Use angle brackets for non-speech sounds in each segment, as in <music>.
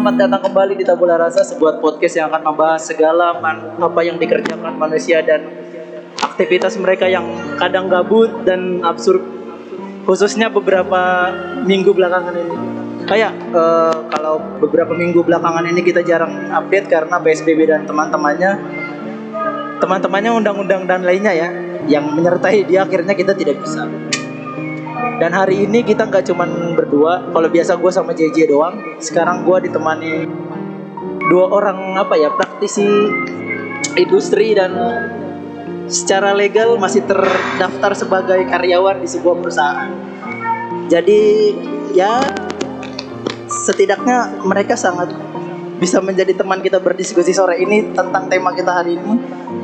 Selamat datang kembali di Tabula Rasa, sebuah podcast yang akan membahas segala man- apa yang dikerjakan manusia dan aktivitas mereka yang kadang gabut dan absurd, khususnya beberapa minggu belakangan ini. Kayak eh, kalau beberapa minggu belakangan ini kita jarang update karena PSBB dan teman-temannya, teman-temannya undang-undang dan lainnya ya, yang menyertai dia akhirnya kita tidak bisa. Dan hari ini kita nggak cuman berdua. Kalau biasa gue sama JJ doang. Sekarang gue ditemani dua orang apa ya praktisi industri dan secara legal masih terdaftar sebagai karyawan di sebuah perusahaan. Jadi ya setidaknya mereka sangat bisa menjadi teman kita berdiskusi sore ini tentang tema kita hari ini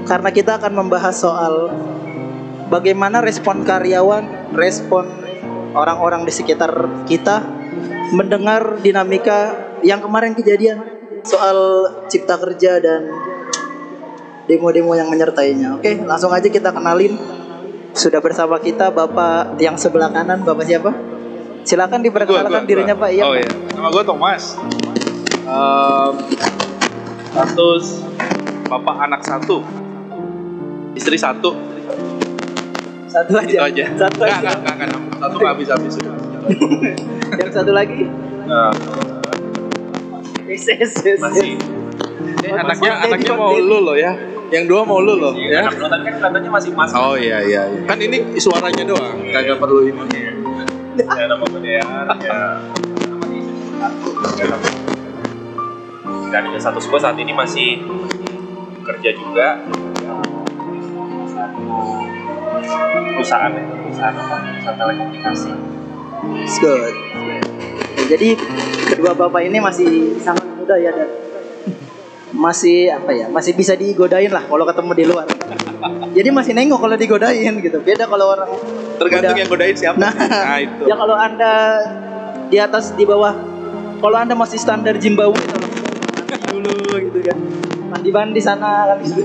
karena kita akan membahas soal bagaimana respon karyawan, respon orang-orang di sekitar kita mendengar dinamika yang kemarin kejadian soal cipta kerja dan demo-demo yang menyertainya. Oke, langsung aja kita kenalin. Sudah bersama kita Bapak yang sebelah kanan, Bapak siapa? Silakan diperkenalkan dirinya Pak. Iya. Oh iya. Nama gue Thomas. Ehm, status bapak anak satu, istri satu. Satu aja. Itu aja. Satu aja. nggak, nggak, nggak, Satu nggak habis habis. <laughs> yang satu lagi? Nah, Yes, yes, yes. masih. Eh, Oh, anaknya masih anaknya mau konten. lu loh ya. Yang dua mau lu loh ya. Anak kan katanya masih mas. Oh iya iya. iya. Kan ini suaranya doang, kagak perlu ini. Ya nama. Ya. Dan di status gue saat ini masih kerja juga. Satu perusahaan ya, perusahaan apa? Perusahaan telekomunikasi. It's good. Ya, jadi kedua bapak ini masih sangat muda ya dan masih apa ya masih bisa digodain lah kalau ketemu di luar. Jadi masih nengok kalau digodain gitu. Beda kalau orang Tergantung udah- yang godain siapa. Nah, Nah, itu. ya kalau anda di atas di bawah, kalau anda masih standar Zimbabwe itu mandi dulu gitu kan, mandi mandi sana kan gitu.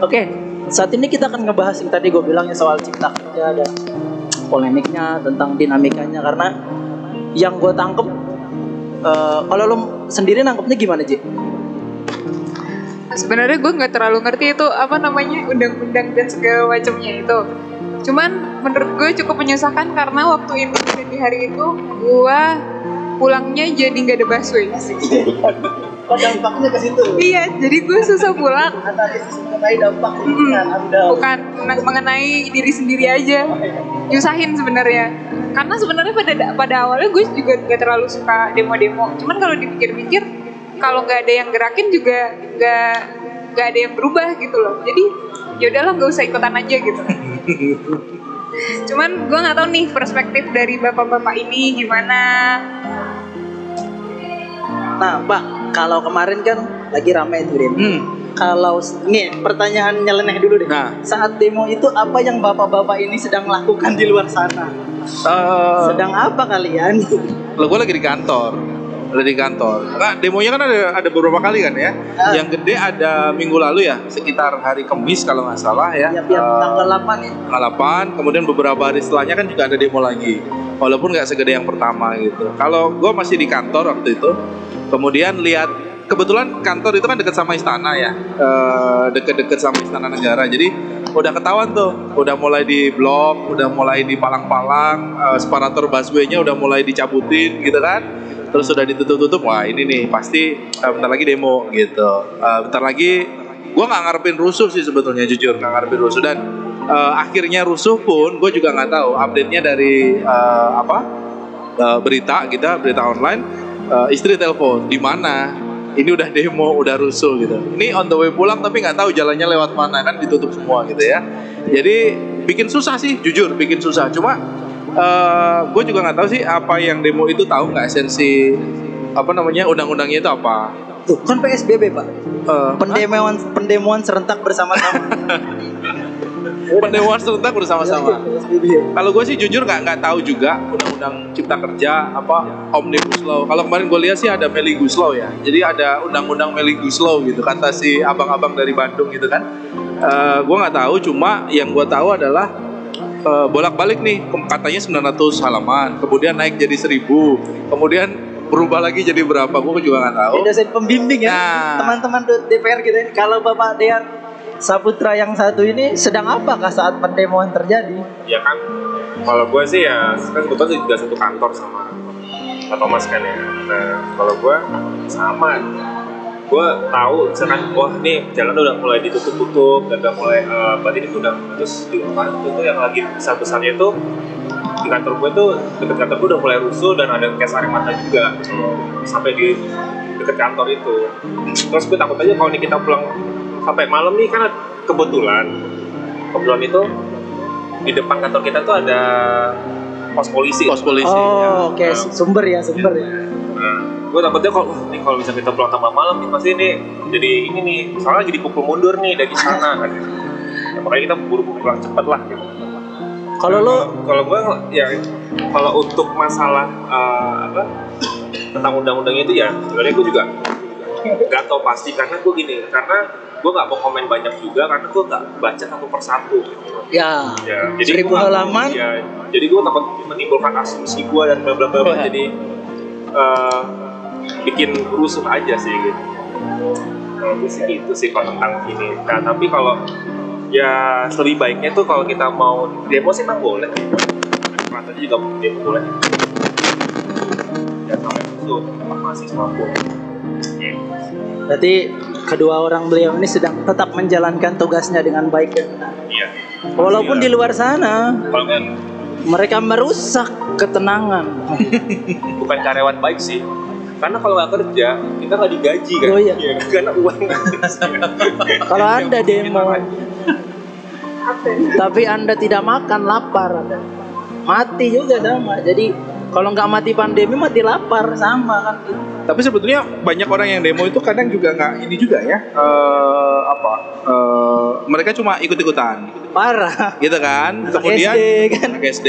Oke, saat ini kita akan ngebahas yang tadi gue bilangnya soal cipta kerja dan polemiknya tentang dinamikanya. Karena yang gue tangkep eh, kalau lo sendiri nangkepnya gimana Ji? sebenarnya gue nggak terlalu ngerti itu apa namanya undang-undang dan segala macamnya itu. Cuman menurut gue cukup menyusahkan karena waktu itu di hari itu gue pulangnya jadi nggak ada busway <laughs> Oh dampaknya ke situ. iya jadi gue susah pulang. Analisis mengenai dampak lingkungan Anda. bukan mengenai diri sendiri aja. Nyusahin sebenarnya. Karena sebenarnya pada pada awalnya gue juga nggak terlalu suka demo-demo. Cuman kalau dipikir-pikir kalau nggak ada yang gerakin juga nggak nggak ada yang berubah gitu loh. Jadi ya udahlah nggak usah ikutan aja gitu. <laughs> Cuman gue nggak tahu nih perspektif dari bapak-bapak ini gimana. Nah, Pak, kalau kemarin kan lagi ramai itu demo. Hmm. Kalau nih pertanyaan nyeleneh dulu deh. Nah. Saat demo itu apa yang bapak-bapak ini sedang lakukan di luar sana? Eh, Sedang apa kalian? <laughs> Lo gue lagi di kantor, lagi di kantor. Nah, demonya kan ada ada beberapa kali kan ya. Ah. Yang gede ada minggu lalu ya, sekitar hari Kamis kalau nggak salah ya. Ya, Eh, tanggal 8 ya. tanggal 8, kemudian beberapa hari setelahnya kan juga ada demo lagi. Walaupun nggak segede yang pertama gitu. Kalau gue masih di kantor waktu itu, kemudian lihat kebetulan kantor itu kan dekat sama istana ya, Eh, deket-deket sama istana negara. Jadi udah ketahuan tuh, udah mulai di blok, udah mulai di palang-palang, eh, separator busway-nya udah mulai dicabutin gitu kan. Terus udah ditutup-tutup, wah ini nih pasti eh, bentar lagi demo gitu. Bentar lagi gue nggak ngarepin rusuh sih sebetulnya jujur nggak ngarepin rusuh dan eh, akhirnya rusuh pun gue juga nggak tahu update nya dari eh, apa eh, berita kita berita online eh, istri telepon di mana? Ini udah demo udah rusuh gitu. Ini on the way pulang tapi nggak tahu jalannya lewat mana kan ditutup semua gitu ya. Jadi bikin susah sih jujur bikin susah. Cuma gue juga nggak tahu sih apa yang demo itu tahu nggak esensi apa namanya undang-undangnya itu apa. Tuh, kan PSBB, Pak. Eh, Pendemoan pendemoan serentak bersama-sama. <laughs> pendemoan serentak bersama-sama PSBB. Kalau gue sih jujur nggak nggak tahu juga undang-undang cipta kerja apa omnibus law. Kalau kemarin gue lihat sih ada Meligus law ya. Jadi ada undang-undang Meligus law gitu kata si abang-abang dari Bandung gitu kan. Eh gue nggak tahu cuma yang gue tahu adalah eh, bolak-balik nih katanya 900 halaman kemudian naik jadi 1000 kemudian berubah lagi jadi berapa gue juga nggak tahu. Ini dosen pembimbing ya. Nah. Teman-teman DPR kita ini kalau Bapak Dear Saputra yang satu ini sedang apakah saat pendemoan terjadi? ya kan kalau gue sih ya kan kebetulan juga satu kantor sama Pak Thomas kan ya. Nah kalau gue sama. Gue tahu misalkan wah nih jalan udah mulai ditutup-tutup dan udah mulai eh, berarti ini udah terus di depan itu yang lagi besar-besarnya itu di kantor gue tuh deket kantor gue udah mulai rusuh dan ada gas air mata juga sampai di deket kantor itu. Terus gue takut aja kalau nih kita pulang sampai malam nih karena kebetulan kebetulan itu di depan kantor kita tuh ada pos polisi Pos polisi. Oh, oke Nah, sumber ya sumber ya. Nah, gue takutnya kalau nih kalau bisa kita pulang tambah malam nih pasti ini jadi ini nih soalnya jadi pukul mundur nih dari sana kan. Ya, makanya kita buru-buru pulang cepet lah gitu. Kalau lo kalau gue ya kalau untuk masalah eh, apa tentang undang-undang itu ya sebenarnya gue juga nggak tahu pasti karena gue gini karena gue nggak mau komen banyak juga karena gue nggak baca satu persatu gitu. ya Ya, Seribu gua- halaman. Ya, jadi gue takut menimbulkan asumsi gue dan bla bla bla. bla. Iya. Jadi eh, bikin rusuh aja sih gitu. Kalau gue sih gitu sih kalau tentang ini. Nah tapi kalau ya lebih baiknya tuh kalau kita mau demo sih emang boleh. Katanya juga demo boleh. Ya sampai tempat mahasiswa. Ya. berarti kedua orang beliau ini sedang tetap menjalankan tugasnya dengan baik dan benar. Iya. Walaupun Iya. di luar sana Kalau kan mereka merusak ketenangan. <laughs> bukan karyawan baik sih karena kalau nggak kerja kita nggak digaji kan Oh iya. <laughs> karena uang Kalau Anda demo tapi Anda tidak makan lapar, mati juga sama. Jadi kalau nggak mati pandemi mati lapar sama kan. Tapi sebetulnya banyak orang yang demo itu kadang juga nggak ini juga ya. eh, apa? eh, mereka cuma ikut-ikutan, Parah. gitu kan. Anak Kemudian SD kan. anak SD,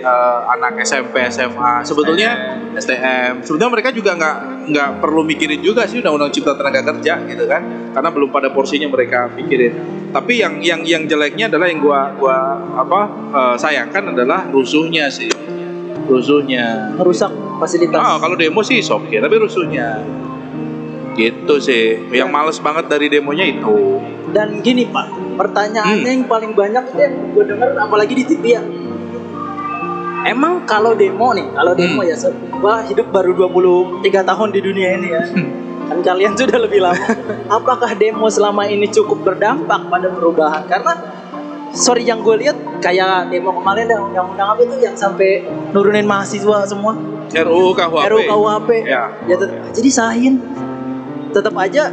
eh, anak SMP, SMA, sebetulnya STM. Sebetulnya mereka juga nggak nggak perlu mikirin juga sih undang-undang cipta tenaga kerja gitu kan, karena belum pada porsinya mereka pikirin. Tapi yang yang yang jeleknya adalah yang gua gua apa eh, sayangkan adalah rusuhnya sih, rusuhnya. Merusak fasilitas. Ah, kalau demo sih oke, tapi rusuhnya. Gitu sih. Yang males banget dari demonya itu. Dan gini Pak, pertanyaannya Hmm. yang paling banyak itu yang gue denger apalagi di TV ya. Emang kalau demo nih, kalau demo Hmm. ya, gua hidup baru 23 tahun di dunia ini ya. Hmm. Kan kalian sudah lebih lama. <laughs> Apakah demo selama ini cukup berdampak pada perubahan? Karena sorry yang gue lihat kayak demo kemarin ada undang-undang apa itu yang sampai nurunin mahasiswa semua RUU KUHP. RUU KUHP Ya. ya tetap jadi sahin tetap aja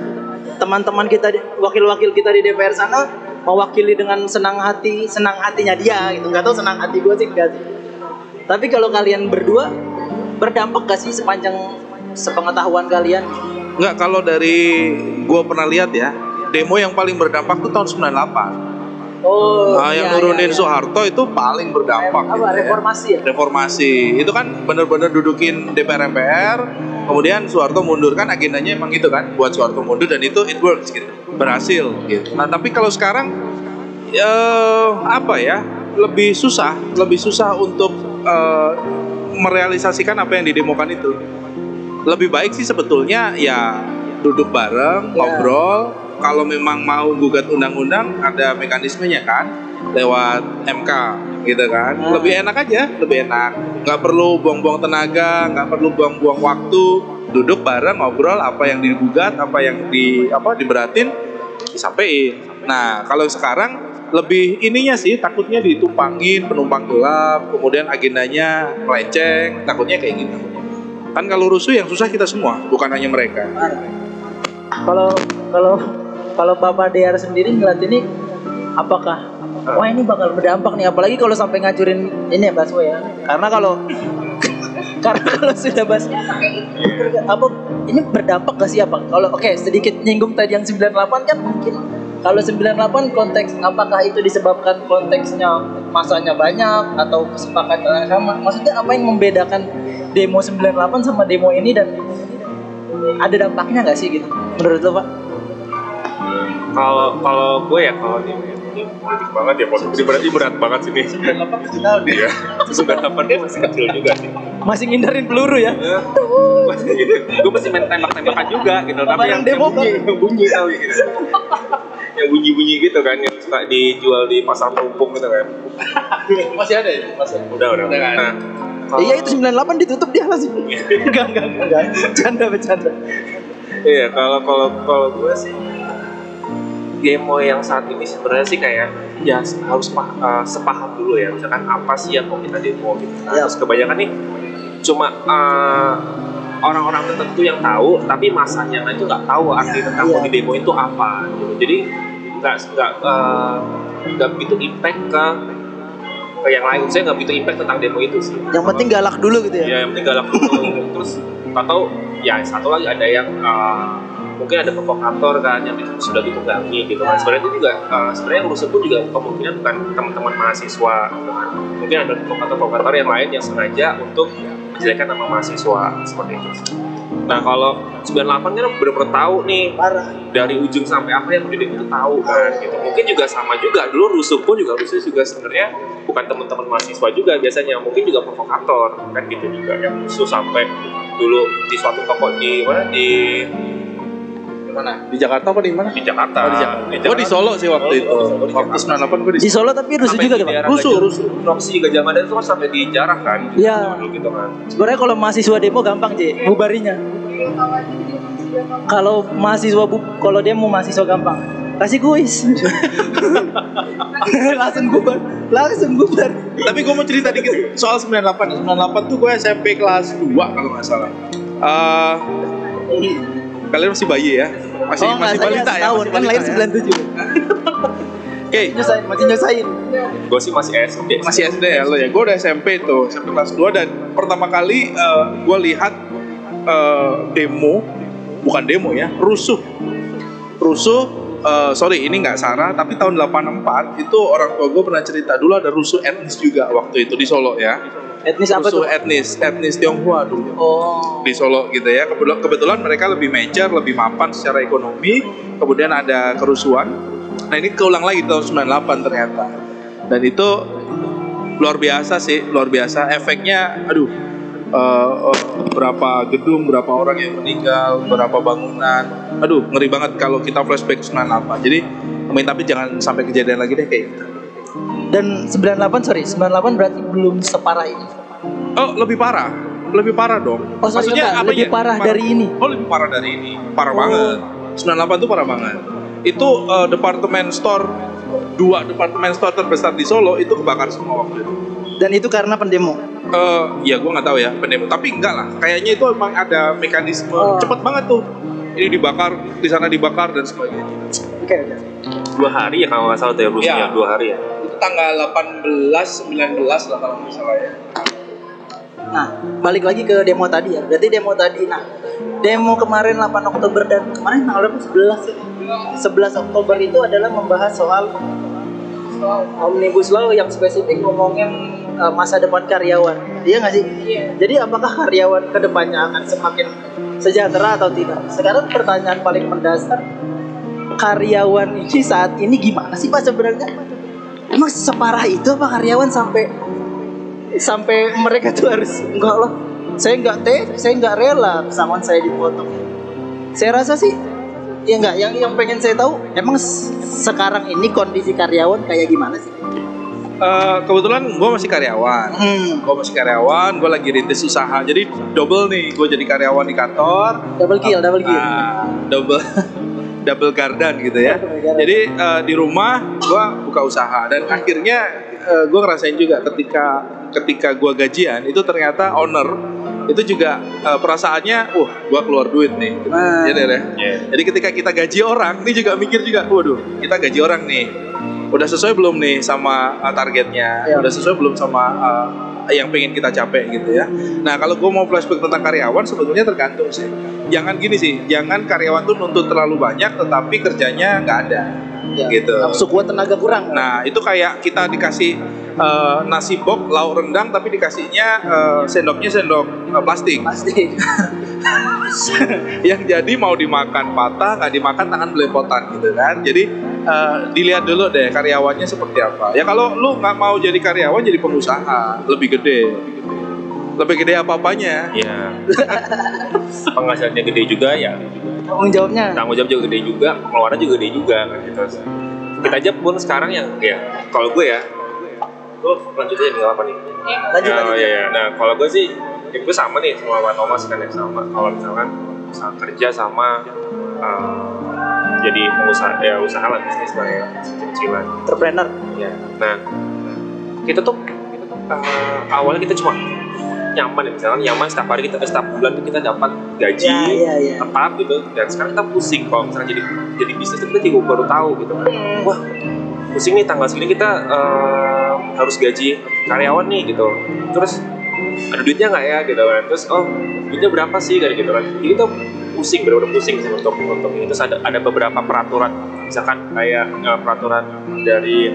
teman-teman kita wakil-wakil kita di DPR sana mewakili dengan senang hati senang hatinya dia gitu nggak tahu senang hati gue sih enggak sih tapi kalau kalian berdua berdampak gak sih sepanjang sepengetahuan kalian Enggak, kalau dari gua pernah lihat ya, demo yang paling berdampak tuh tahun 98. Oh Nah, yang iya, nurunin iya, iya. Soeharto itu paling berdampak apa gitu ya. reformasi ya Reformasi. Itu kan bener-bener dudukin DPR MPR, kemudian Soeharto mundur kan agendanya emang gitu kan, buat Soeharto mundur dan itu it works gitu. Berhasil gitu. Nah, tapi kalau sekarang ya apa ya? Lebih susah, lebih susah untuk eh, merealisasikan apa yang didemokan itu. Lebih baik sih sebetulnya ya duduk bareng, Ya. ngobrol. Kalau memang mau gugat undang-undang ada mekanismenya kan lewat MK gitu kan. Hmm. Lebih enak aja, lebih enak. Nggak perlu buang-buang tenaga, nggak perlu buang-buang waktu. Duduk bareng ngobrol apa yang digugat, apa yang di apa diberatin disampaikan. Nah, kalau sekarang lebih ininya sih takutnya ditumpangin penumpang gelap, kemudian agendanya melenceng, takutnya kayak gitu. Kan kalau rusuh yang susah kita semua, bukan hanya mereka. kalau kalau kalau Bapak Dear sendiri ngeliat ini apakah? Wah ini bakal berdampak nih apalagi kalau sampai ngacurin ini ya Baswe ya. Karena kalau <laughs> karena kalau sudah Bas apa ini berdampak gak sih apa? Kalau oke sedikit nyinggung tadi yang 98 kan mungkin. Kalau 98 konteks apakah itu disebabkan konteksnya masanya banyak atau kesepakatan sama? Maksudnya apa yang membedakan demo 98 sama demo ini dan ada dampaknya nggak sih gitu? Menurut lo pak? Kalau kalau gue ya kalau ini, ini politik banget ya politik berarti berat banget tahun Iya, 98 dia masih kecil juga sih. masih ngindarin peluru ya. gue masih main tembak-tembakan juga gitu tapi yang, demo bunyi, yang bunyi tau gitu yang bunyi-bunyi gitu kan yang suka dijual di pasar perumpung gitu kan Masih ada ya? Masih. udah udah Udah nah Iya itu 98 ditutup dia langsung. enggak, enggak, enggak. Bercanda, bercanda. Iya, kalau kalau kalau gue sih demo yang saat ini sebenarnya sih kayak ya harus pah- eh, sepaham dulu ya misalkan apa sih yang mau kita demo gitu. Nah, Ya. Terus kebanyakan nih cuma eh, orang-orang tertentu yang tahu tapi masanya itu nggak tahu arti tentang Iya. mau demo itu apa gitu. Jadi nggak nggak eh, nggak begitu impact ke ke yang lain. Saya nggak begitu impact tentang demo itu sih. Yang penting galak dulu gitu ya. Ya yang penting galak dulu. <laughs> Terus atau ya satu lagi ada yang uh, mungkin ada provokator kan yang sudah ditunggangi gitu kan. Sebenarnya itu juga uh, sebenarnya rusuh pun juga kemungkinan bukan teman-teman mahasiswa gitu kan. Mungkin ada provokator-provokator yang lain yang sengaja untuk menjelekkan nama mahasiswa seperti itu. Nah kalau 98 kan benar-benar tahu nih Parah. dari ujung sampai akhir yang pendidik itu tahu kan gitu mungkin juga sama juga dulu rusuh pun juga rusuh juga sebenarnya bukan teman-teman mahasiswa juga biasanya mungkin juga provokator kan gitu juga yang rusuh sampai dulu di suatu toko di mana di Di mana? Di Jakarta apa di mana? di Jakarta Oh, di Jakarta. Gue di Solo sih waktu itu. Oh, di Waktu Jakarta. 98 gue di Di Solo tapi rusuh Sampai juga di tuh, Pak. daerah Rusuh, rusuh. Roxy Gajah Mada itu kan sampai dijarah kan Iya. gitu kan Sebenarnya kalau mahasiswa demo gampang, J. Bubarinya. Kalau mahasiswa bu kalau mau mahasiswa gampang. Kasih kuis. <laughs> langsung bubar. Langsung bubar. Tapi gue mau cerita dikit soal 98. 98 tuh gue SMP kelas 2 kalau nggak salah. Eh, kalian masih bayi ya? Masih oh, masih balita ya? setahun. Masih kan lahir ya? 97. <laughs> Oke, Nyusahin, masih nyusahin. gue sih masih SD masih SD ya lo ya. Gue udah SMP tuh, SMP kelas 2 dan pertama kali eh, gue lihat eh, demo, bukan demo ya, rusuh. Rusuh, eh, sorry ini nggak Sarah, tapi tahun 84 itu orang tua gue pernah cerita dulu ada rusuh etnis juga waktu itu di Solo ya. Etnis apa tuh? etnis, etnis Tionghoa dulu. Oh. di Solo gitu ya. Kebetulan, kebetulan mereka lebih major, lebih mapan secara ekonomi. Kemudian ada kerusuhan. Nah ini keulang lagi tahun 98 ternyata. Dan itu luar biasa sih, luar biasa. Efeknya, aduh, eh, eh, berapa gedung, berapa orang yang meninggal, berapa bangunan. Aduh, ngeri banget kalau kita flashback ke 98. Jadi, tapi jangan sampai kejadian lagi deh kayak gitu. Dan 98 sorry, 98 berarti belum separah ini. Oh, lebih parah. Lebih parah dong. Oh, sorry, enggak, lebih parah dari ini. Oh, lebih parah dari ini. Parah Oh. banget. 98 itu parah banget. Itu eh, departemen store dua departemen store terbesar di Solo itu kebakar semua waktu itu. Dan itu karena pendemo. Eh, ya gue nggak tahu ya pendemo, tapi enggak lah. Kayaknya itu emang ada mekanisme Oh. cepet banget tuh. Ini dibakar, di sana dibakar dan sebagainya. Oke, oke. dua hari ya kalau nggak salah tuh ya Iya. dua hari ya tanggal 18, 19 lah kalau nggak salah ya. Nah, balik lagi ke demo tadi ya. Berarti demo tadi, nah, demo kemarin 8 Oktober dan kemarin tanggal berapa? 11 ya? 11 Oktober itu adalah membahas soal Omnibus Law yang spesifik ngomongin uh, masa depan karyawan. Iya nggak sih? Iya. Jadi apakah karyawan ke depannya akan semakin sejahtera atau tidak? Sekarang pertanyaan paling mendasar, karyawan ini saat ini gimana sih Pak sebenarnya? Emang separah itu apa karyawan sampai sampai mereka tuh harus enggak lah saya enggak teh saya enggak rela pesangon saya dipotong. Saya rasa sih ya enggak yang yang pengen saya tahu emang sekarang ini kondisi karyawan kayak gimana sih? Eh, kebetulan gue masih karyawan. hmm, Gue masih karyawan, gue lagi rintis usaha. Jadi double nih, gue jadi karyawan di kantor, double kill double kill. Nah, double <laughs> double garden gitu ya. Jadi eh, di rumah gua buka usaha dan akhirnya eh, gua ngerasain juga ketika ketika gua gajian itu ternyata owner itu juga eh, perasaannya, wah gua keluar duit nih. Nah. Ya deh, deh. Iya. Jadi ketika kita gaji orang, ini juga mikir juga, waduh kita gaji orang nih. Udah sesuai belum nih sama targetnya? Ya. Udah sesuai belum sama eh, yang pengen kita capai gitu ya. Nah kalau gue mau flashback tentang karyawan sebetulnya tergantung sih. Jangan gini sih, jangan karyawan tuh nuntut terlalu banyak tetapi kerjanya nggak ada. Ya, gitu. nafsu kuat tenaga kurang. Nah itu kayak kita dikasih eh, nasi box, lauk rendang tapi dikasihnya eh, sendoknya sendok eh, plastik. pasti <laughs> yang jadi mau dimakan patah nggak dimakan tangan belepotan gitu kan. Jadi eh, dilihat dulu deh karyawannya seperti apa. Ya kalau lu nggak mau jadi karyawan jadi pengusaha. Lebih gede. Lebih gede apa-apanya. ya <laughs> penghasilannya gede juga ya tanggung jawabnya tanggung jawab juga gede juga pengeluaran juga gede juga kan gitu kita aja pun sekarang yang ya kalau gue ya gue lanjut aja nih apa nih lanjut Ya, lanjut iya, iya. Nah, kalau gue sih, ya gue sama nih sama Pak Thomas kan yang sama. Kalau misalkan usaha kerja sama eh, jadi pengusaha, ya usaha lah bisnis lah ya, kecilan. entrepreneur Ya. Nah, kita tuh eh, awalnya kita cuma nyaman ya, misalkan nyaman setiap hari kita, setiap bulan tuh kita dapat gaji ya ya ya. tetap gitu. Dan sekarang kita pusing kalau misalnya jadi jadi bisnis tuh kita juga baru tahu gitu. Kan. Wah, pusing nih tanggal segini kita eh, harus gaji karyawan nih gitu. Terus ada duitnya nggak ya gitu kan? Terus oh duitnya berapa sih? Kayak gitu kan. Jadi kita pusing benar-benar pusing sih untuk untuk ini. Terus ada ada beberapa peraturan. Misalkan kayak eh, peraturan dari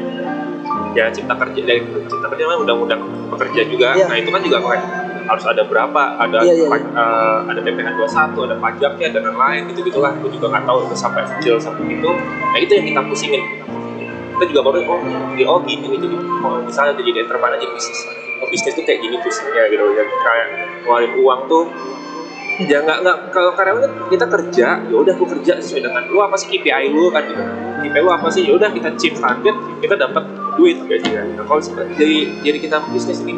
ya cipta kerja dari cipta kerja memang undang-undang pekerja juga. Iya. nah itu kan juga kayak harus ada berapa? Ada Iya, iya, pa- eh, ada PPh 21 ada pajaknya dan lain-lain gitu gitulah. Gue juga nggak tahu itu sampai kecil sampai itu nah itu yang kita pusingin. Kita juga baru oh di oh gini nih jadi oh, misalnya jadi entrepreneur jadi bisnis. Oh, bisnis tuh kayak gini pusingnya gitu. Ya kayak ngeluarin uang tuh ya nggak nggak kalau karyawan kan kita kerja ya udah aku kerja sesuai dengan lu apa sih KPI lu kan gitu. KPI lu apa sih? Ya udah kita chip target kita dapat duit gaji kan nah, kalau jadi jadi kita bisnis ini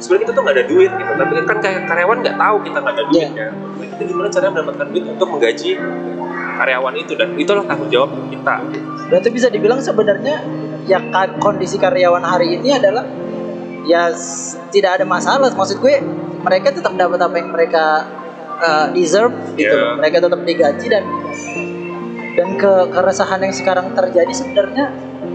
sebenarnya kita tuh nggak ada duit gitu tapi kan kayak karyawan nggak tahu kita nggak ada duitnya. Nah, kita gimana caranya mendapatkan duit untuk menggaji karyawan itu? Dan itulah tanggung jawab kita. Berarti bisa dibilang sebenarnya ya kondisi karyawan hari ini adalah ya tidak ada masalah. Maksud gue mereka tetap dapat apa yang mereka uh, deserve gitu Iya. loh. mereka tetap digaji dan dan ke keresahan yang sekarang terjadi sebenarnya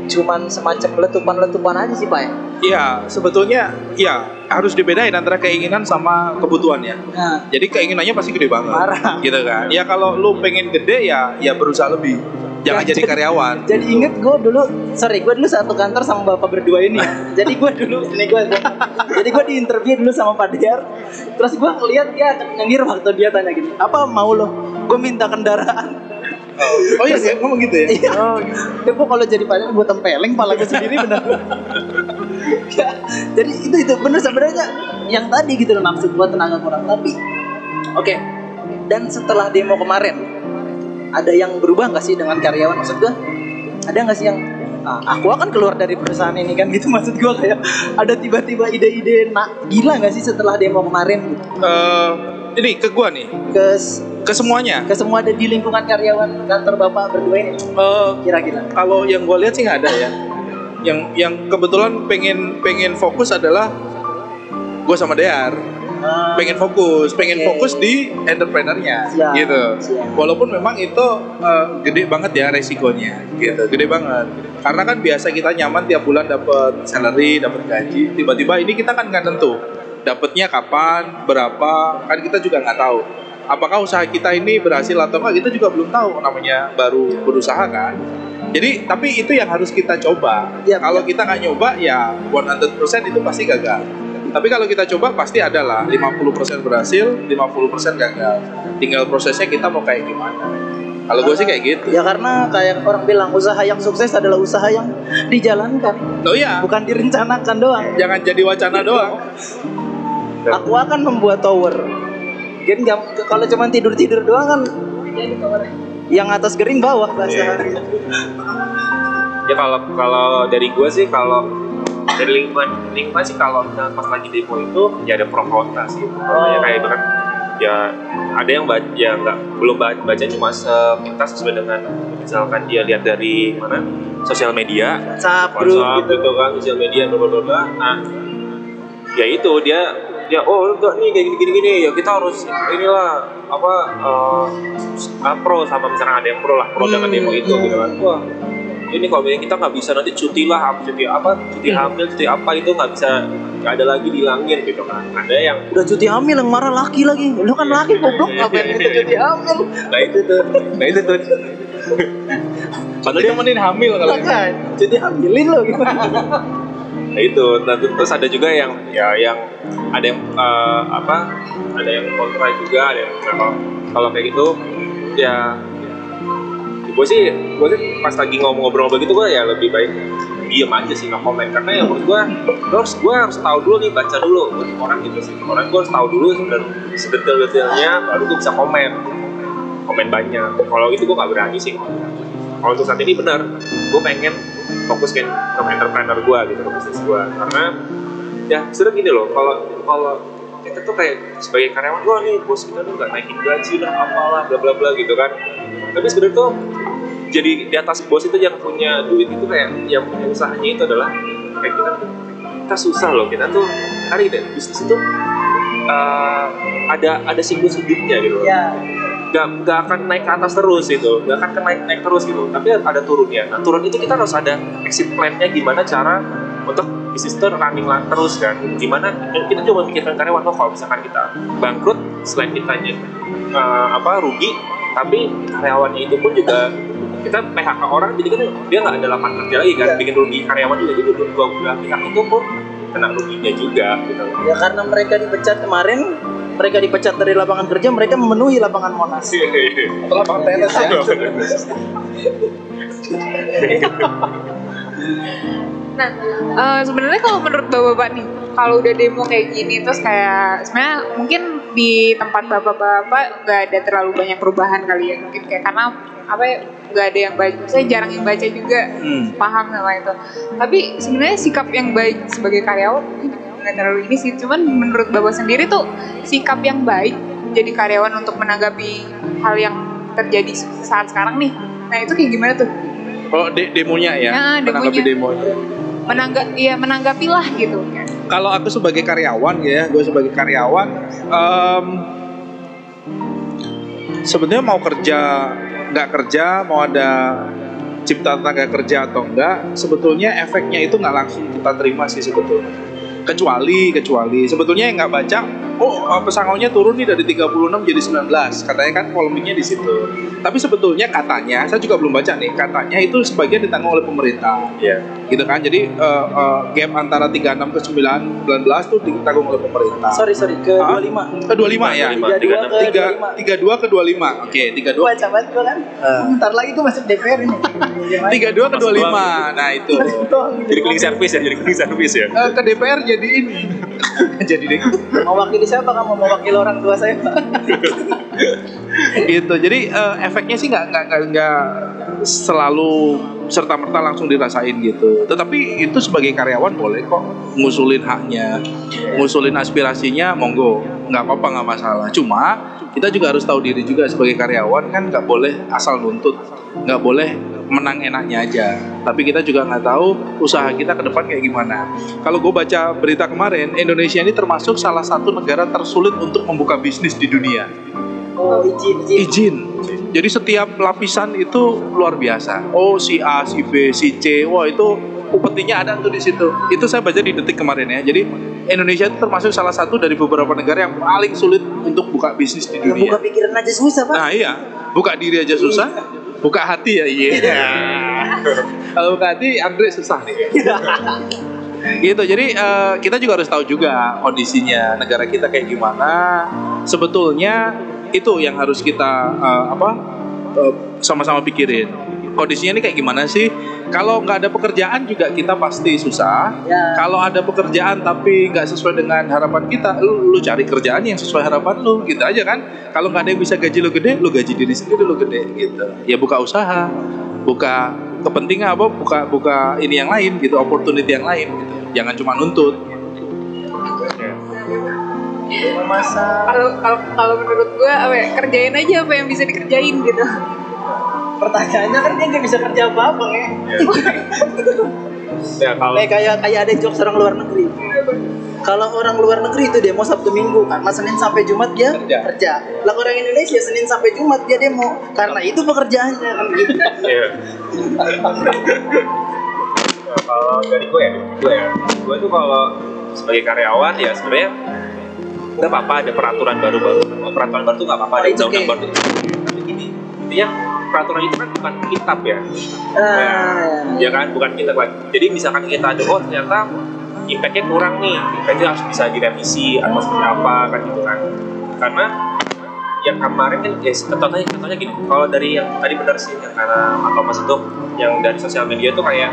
cuman semacam letupan-letupan aja sih pak ya Iya, sebetulnya ya harus dibedain antara keinginan sama kebutuhannya. nah Jadi keinginannya pasti gede banget. Parah. Gitu kan. Ya kalau lu pengen gede ya ya berusaha lebih. Jangan <laughs> Ya, jadi karyawan. jadi inget gue dulu sorry gue dulu satu kantor sama bapak berdua ini <laughs> jadi gue dulu ini gue jadi gue diinterview dulu sama Pak Diar terus gue ngeliat dia nyengir waktu dia tanya gini apa mau lo gue minta kendaraan Oh iya, sih, ngomong gitu ya. Iya. Ya gue kalau jadi pacar gue tempeleng pala gue sendiri bener. ya, jadi itu itu bener sebenarnya yang tadi gitu loh maksud gue tenaga kurang tapi oke dan setelah demo kemarin ada yang berubah nggak sih dengan karyawan maksud gue ada nggak sih yang ah, aku akan keluar dari perusahaan ini kan <laughs> gitu maksud gue kayak ada tiba-tiba ide-ide nak gila nggak sih setelah demo kemarin gitu Eh, ini ke gua nih, ke ke semuanya. ke semua ada di lingkungan karyawan kantor bapak berdua ini Eh, kira-kira kalau yang gue lihat sih nggak ada ya. Yang yang kebetulan pengen pengen fokus adalah gue sama Dear. Ah, pengen fokus, pengen Oke. fokus di entrepreneurnya, Siap, gitu. siap. Walaupun memang itu eh, gede banget ya resikonya, gitu, gede banget. Karena kan biasa kita nyaman tiap bulan dapat salary, dapat gaji, tiba-tiba ini kita kan nggak tentu, dapatnya kapan, berapa, kan kita juga nggak tahu. Apakah usaha kita ini berhasil atau enggak kita juga belum tahu, namanya baru berusaha kan. Jadi tapi itu yang harus kita coba. Iya, Kalau iya. kita nggak nyoba ya 100% itu pasti gagal. Tapi kalau kita coba pasti ada lah 50% berhasil, 50% gagal. Tinggal prosesnya kita mau kayak gimana. Kalau gue sih kayak gitu. Ya karena kayak orang bilang usaha yang sukses adalah usaha yang dijalankan, Oh iya, bukan direncanakan doang. jangan jadi wacana doang. <laughs> Aku akan membuat tower. Kan kalau cuma tidur tidur doang kan yang atas gering bawah bahasa Iya. hari. ya kalau kalau dari gue sih kalau dari lingkungan lingkungan sih kalau pas lagi demo itu ya ada pro kontra sih Contohnya kayak itu kan ya ada yang baca ya nggak belum baca, baca cuma sepintas sesuai dengan misalkan dia lihat dari mana sosial media WhatsApp WhatsApp gitu. gitu kan sosial media bla bla bla. nah ya itu dia ya oh enggak nih kayak gini gini gini ya kita harus inilah apa ah, pro sama misalkan ada yang pro lah pro dengan Hmm, demo itu hmm. gitu kan wah ini kalau misalnya kita nggak bisa nanti cuti lah cuti apa cuti Hmm. hamil cuti apa itu nggak bisa nggak ada lagi dilangin gitu kan ada yang Udah cuti hamil yang marah laki lagi. Lu kan laki goblok ngapain kita cuti hamil? nah itu tuh nah itu tuh Padahal dia menin hamil kalau. Kan cuti hamilin lo gimana? Nah itu, nah, terus ada juga yang ya yang ada yang eh, apa? Ada yang kontra juga, ada yang kalau kalau kayak gitu ya gue sih gue sih pas lagi ngomong ngobrol begitu gue ya lebih baik diem aja sih nggak komen karena ya menurut gue gue harus gue harus tahu dulu nih baca dulu orang gitu sih. Orang gue harus tahu dulu sebenarnya sedetail-detailnya baru gue bisa komen. Komen banyak. Kalau itu gue nggak berani sih kalau untuk saat ini benar gue pengen fokuskan ke entrepreneur gue gitu ke bisnis gue karena ya sudah gini loh kalau kalau kita tuh kayak sebagai karyawan wah nih bos kita tuh nggak naikin gaji lah apalah bla bla bla gitu kan. Tapi sebenarnya tuh jadi di atas bos itu yang punya duit itu kayak yang punya usahanya itu adalah kayak kita kita susah loh kita tuh cari deh bisnis itu eh, ada ada siklus hidupnya gitu loh. Ya, nggak nggak akan naik ke atas terus gitu. Nggak akan naik naik terus gitu. Tapi ada turunnya. Nah turun itu kita harus ada exit plan-nya gimana cara untuk bisnis itu running lah terus kan. Gimana kita cuma memikirkan karyawan oh kalau misalkan kita bangkrut selain kitanya eh, apa rugi tapi karyawannya itu pun juga kita PHK orang jadi kan dia nggak ada lapangan kerja lagi kan. Iya. bikin rugi karyawan juga jadi dua belah pihak itu pun kena ruginya juga gitu. Ya karena mereka dipecat kemarin, mereka dipecat dari lapangan kerja, mereka memenuhi lapangan Monas. Atau lapangan tenis ya. Nah, eh, sebenarnya kalau menurut bapak-bapak nih, kalau udah demo kayak gini, terus kayak sebenarnya mungkin di tempat bapak-bapak nggak ada terlalu banyak perubahan kali ya, mungkin kayak karena apa ya nggak ada yang baca, saya jarang yang baca juga Hmm. paham sama itu. Tapi sebenarnya sikap yang baik sebagai karyawan nggak terlalu ini sih, cuman menurut bapak sendiri tuh sikap yang baik jadi karyawan untuk menanggapi hal yang terjadi saat sekarang nih. Nah itu kayak gimana tuh? Oh, de- demonya ya. Ah, menanggapi demonya. demonya. Menanggap, ya menanggapilah gitu. Kalau aku sebagai karyawan ya, gue sebagai karyawan, em, sebenarnya mau kerja nggak kerja, mau ada cipta tenaga kerja atau enggak, sebetulnya efeknya itu nggak langsung kita terima sih sebetulnya. Kecuali, kecuali sebetulnya yang nggak baca, oh eh, pesangonnya turun nih dari 36 jadi 19, katanya kan polemiknya di situ. Tapi sebetulnya katanya, saya juga belum baca nih, katanya itu sebagian ditanggung oleh pemerintah Iya. gitu kan jadi eh, eh, gap antara 36 ke 9 19 tuh ditanggung oleh pemerintah Sorry sorry ke Hah? 25. ke 25 ya 25. 32 ke tiga 25. tiga dua ke 25 oke tiga dua Baca banget gua kan. Bentar lagi gua masuk DPR ini. tiga dua ke 25 nah itu jadi cleaning service ya jadi cleaning service ya Eh, ke DPR jadi ini. <laughs> Jadi deh. Mewakili siapa kamu? Mewakili orang tua saya. <laughs> gitu. Jadi eh, efeknya sih nggak nggak nggak nggak selalu serta merta langsung dirasain gitu. Tetapi itu sebagai karyawan boleh kok ngusulin haknya ngusulin aspirasinya monggo. Nggak apa-apa nggak masalah. Cuma kita juga harus tahu diri juga sebagai karyawan kan nggak boleh asal nuntut. Nggak boleh menang enaknya aja tapi kita juga nggak tahu usaha kita ke depan kayak gimana kalau gue baca berita kemarin Indonesia ini termasuk salah satu negara tersulit untuk membuka bisnis di dunia Oh, izin, izin. izin. Jadi setiap lapisan itu luar biasa. Oh si A, si B, si C, wah itu upetinya ada tuh di situ. Itu saya baca di detik kemarin ya. Jadi Indonesia itu termasuk salah satu dari beberapa negara yang paling sulit untuk buka bisnis di Yang buka dunia. pikiran aja susah, Pak. Nah iya, buka diri aja susah, buka hati ya iya. Kalau buka hati Andre susah nih. gitu jadi eh, kita juga harus tahu juga kondisinya negara kita kayak gimana sebetulnya itu yang harus kita eh, apa eh, sama-sama pikirin kondisinya ini kayak gimana sih? Kalau nggak ada pekerjaan juga kita pasti susah. Ya. kalau ada pekerjaan tapi nggak sesuai dengan harapan kita lu, lu cari kerjaan yang sesuai harapan lu gitu aja kan? Kalau nggak ada yang bisa gaji lu gede lu gaji diri sendiri lu gede gitu. Ya buka usaha buka kepentingan apa buka buka ini yang lain gitu opportunity yang lain gitu. Jangan cuma nuntut. Kalau kalau kalau menurut gue apa ya, kerjain aja apa yang bisa dikerjain gitu. Pertanyaannya kan dia nggak bisa kerja apa-apa ya. <laughs> ya kalau Kayak kayak kayak ada jokes orang luar negeri. Kalau orang luar negeri itu demo Sabtu Minggu karena Senin sampai Jumat dia Kerja. kerja. Lah orang Indonesia Senin sampai Jumat dia demo karena itu pekerjaannya kan gitu. <laughs> Iya. Kalau dari gue ya, gue ya, gue tuh kalau sebagai karyawan ya sebenarnya nggak apa-apa ada peraturan baru-baru. Peraturan baru tuh nggak apa-apa ada It's okay. undang-undang baru. Intinya peraturan itu kan bukan kitab ya, Ah, ya kan, bukan kitab. Kan. Jadi misalkan kita ada oh ternyata impactnya kurang nih, impactnya harus bisa direvisi atau seperti apa kan gitu kan. Karena yang kemarin kan ya contohnya contohnya gini. Kalau dari yang tadi benar sih yang karena atau mas itu yang dari sosial media itu kayak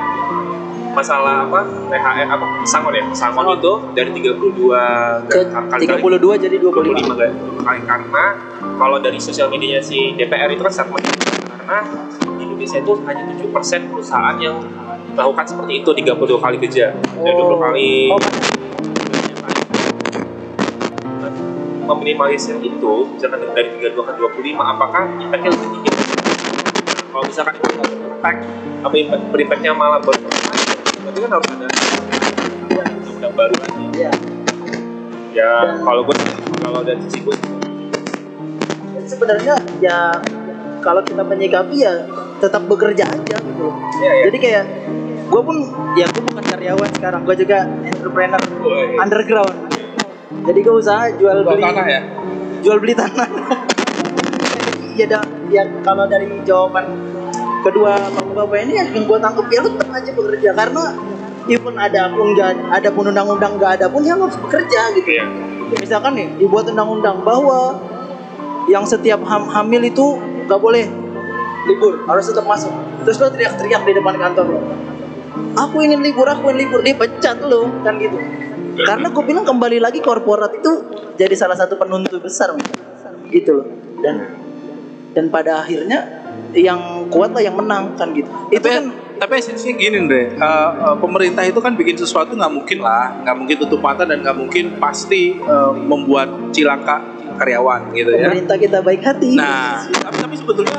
masalah apa? THR apa? Pesangon ya pesangon. Itu dari 32 Ke kali 32 jadi 25. 25 kali. Kali karena kalau dari sosial medianya si DPR itu kan sangat menentukan karena di Indonesia itu hanya 7% perusahaan yang melakukan seperti itu 32 kali kerja. Dan 20 kali. Oh, meminimalisir itu misalkan dari 32 ke 25 apakah impactnya lebih tinggi? Kalau misalkan itu berimpact apa impact berimpactnya malah berkurang berarti kan harus ada undang-undang baru lagi Iya. ya kalau gue kalau dari sisi gue sebenarnya ya kalau kita menyikapi ya tetap bekerja aja gitu loh. ya ya Jadi kayak gue pun ya gue bukan karyawan sekarang, gue juga entrepreneur Woi. underground. Jadi gue usaha jual Jual beli tanah ya? jual beli tanah. <laughs> ya, da, ya kalau dari jawaban kedua bapak-bapak ini ya yang gue tangkap ya lu tetap aja bekerja karena even ada pun nggak ada pun undang-undang nggak ada pun ya lu harus bekerja gitu. Iya. Misalkan nih dibuat undang-undang bahwa yang setiap ham hamil itu nggak boleh libur harus tetap masuk. Terus lo teriak-teriak di depan kantor lo. Aku ingin libur, aku ingin libur, dipecat lo kan gitu. Karena gue bilang kembali lagi korporat itu jadi salah satu penuntut besar gitu loh. Dan dan pada akhirnya yang kuat lah yang menang kan gitu. Itu tapi, kan tapi esensinya gini deh, eh, eh, pemerintah itu kan bikin sesuatu nggak mungkin lah, nggak mungkin tutup mata dan nggak mungkin pasti eh, membuat cilaka karyawan gitu ya. pemerintah kita baik hati. Nah, tapi, tapi sebetulnya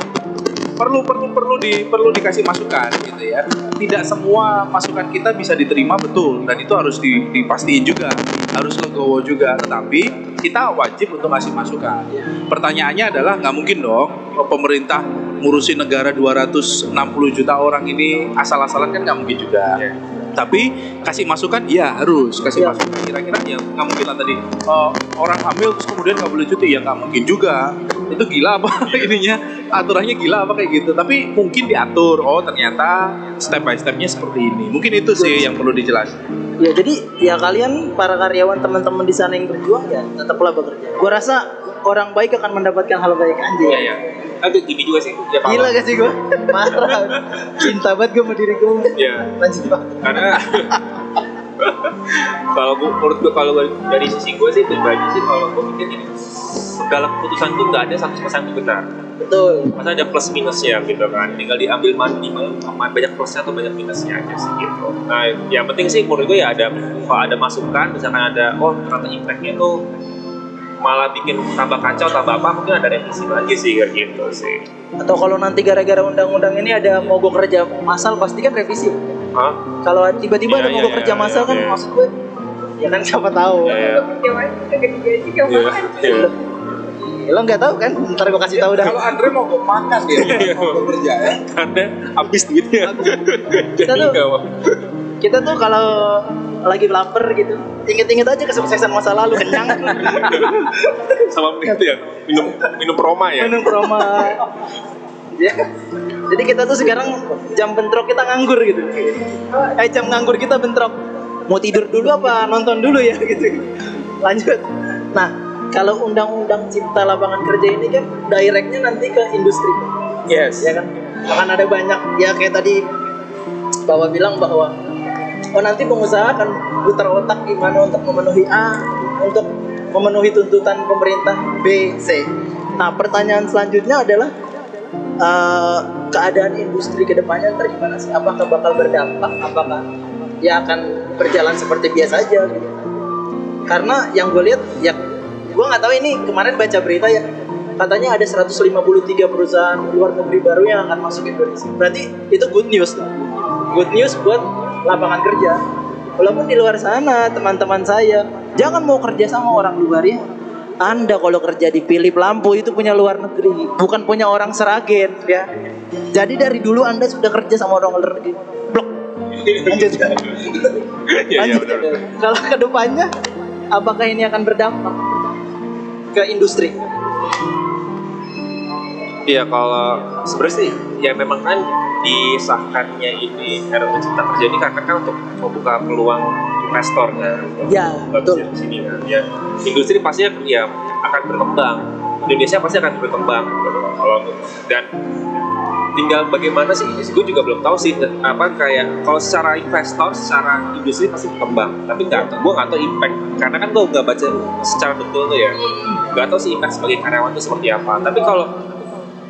perlu perlu perlu di perlu dikasih masukan gitu ya. Tidak semua masukan kita bisa diterima betul dan itu harus di, dipastiin juga, harus legowo juga. Tetapi kita wajib untuk ngasih masukan. Pertanyaannya adalah nggak mungkin dong pemerintah ngurusin negara 260 juta orang ini asal-asalan kan nggak mungkin juga. Iya. Tapi kasih masukan, iya harus kasih Iya. masukan. Kira-kira ya nggak mungkin lah tadi eh, orang hamil terus kemudian nggak boleh cuti ya nggak mungkin juga. Itu gila apa <laughs> ininya aturannya gila apa kayak gitu. Tapi mungkin diatur. Oh ternyata step by stepnya seperti ini. Mungkin itu sih yang perlu dijelaskan. Ya jadi ya kalian para karyawan teman-teman di sana yang berjuang ya tetaplah bekerja. Gua rasa orang baik akan mendapatkan hal baik anjing. Iya ya. Tapi gini juga sih. Ya, Gila gak sih gua? <laughs> Marah. Cinta banget gua sama diri gua. Iya. Lanjut Pak. Karena <laughs> kalau gue menurut gue kalau dari sisi gue sih pribadi sih kalau gue mikir gini segala keputusan tuh nggak ada 100% itu benar Betul. masa ada plus minusnya gitu kan tinggal diambil minimal banyak plusnya atau banyak minusnya aja sih gitu nah yang penting sih menurut gue ya ada kalau ada masukan misalkan ada oh ternyata impactnya tuh malah bikin tambah kacau tambah apa mungkin ada revisi lagi sih gitu sih Atau kalau nanti gara-gara undang-undang ini ada mogok kerja massal pasti kan revisi. Hah? Kalau tiba-tiba Iya, ada mogok iya, kerja iya, massal kan iya. maksud gue ya kan siapa tahu. Ya, ya. Lo nggak tahu kan? Ntar gue kasih tahu dah. Kalau Andre mau kok makan dia, mau kerja ya. karena habis duitnya Kita tuh- Kita tuh kalau lagi lapar gitu, inget-inget aja kesuksesan masa lalu kenyang. sama itu ya minum minum Roma ya minum proma ya. jadi kita tuh sekarang jam bentrok kita nganggur gitu eh jam nganggur kita bentrok mau tidur dulu apa nonton dulu ya gitu lanjut nah kalau undang-undang cipta lapangan kerja ini kan directnya nanti ke industri. Yes. Ya kan? Akan ada banyak ya kayak tadi bapak bilang bahwa oh nanti pengusaha akan putar otak gimana untuk memenuhi A untuk memenuhi tuntutan pemerintah B C. Nah pertanyaan selanjutnya adalah eh, keadaan industri ke depannya ntar gimana sih? Apakah bakal berdampak? Apakah ya akan berjalan seperti biasa aja? Gitu karena yang gue lihat ya gue nggak tahu ini kemarin baca berita ya katanya ada 153 perusahaan luar negeri baru yang akan masuk Indonesia berarti itu good news lah good news buat lapangan kerja walaupun di luar sana teman-teman saya jangan mau kerja sama orang luar ya anda kalau kerja di Philip Lampu itu punya luar negeri, bukan punya orang Seragen ya. Jadi dari dulu Anda sudah kerja sama orang luar negeri. Blok. Lanjut. <laughs> Iya iya Lanjut. benar. Kalau ke depannya, apakah ini akan berdampak ke industri? Iya kalau sebenarnya sih ya memang kan disahkannya ini RUU Cipta Kerja ini karena kan untuk membuka peluang investor kan. Ya, betul. Di sini kan. Ya industri pasti ya akan berkembang. Indonesia pasti akan berkembang gitu kalau dan tinggal bagaimana sih gue juga belum tahu sih apa kayak kalau secara investor secara industri pasti berkembang tapi nggak gue nggak tahu impact karena kan gue nggak baca secara betul tuh ya nggak tahu sih impact sebagai karyawan itu seperti apa tapi kalau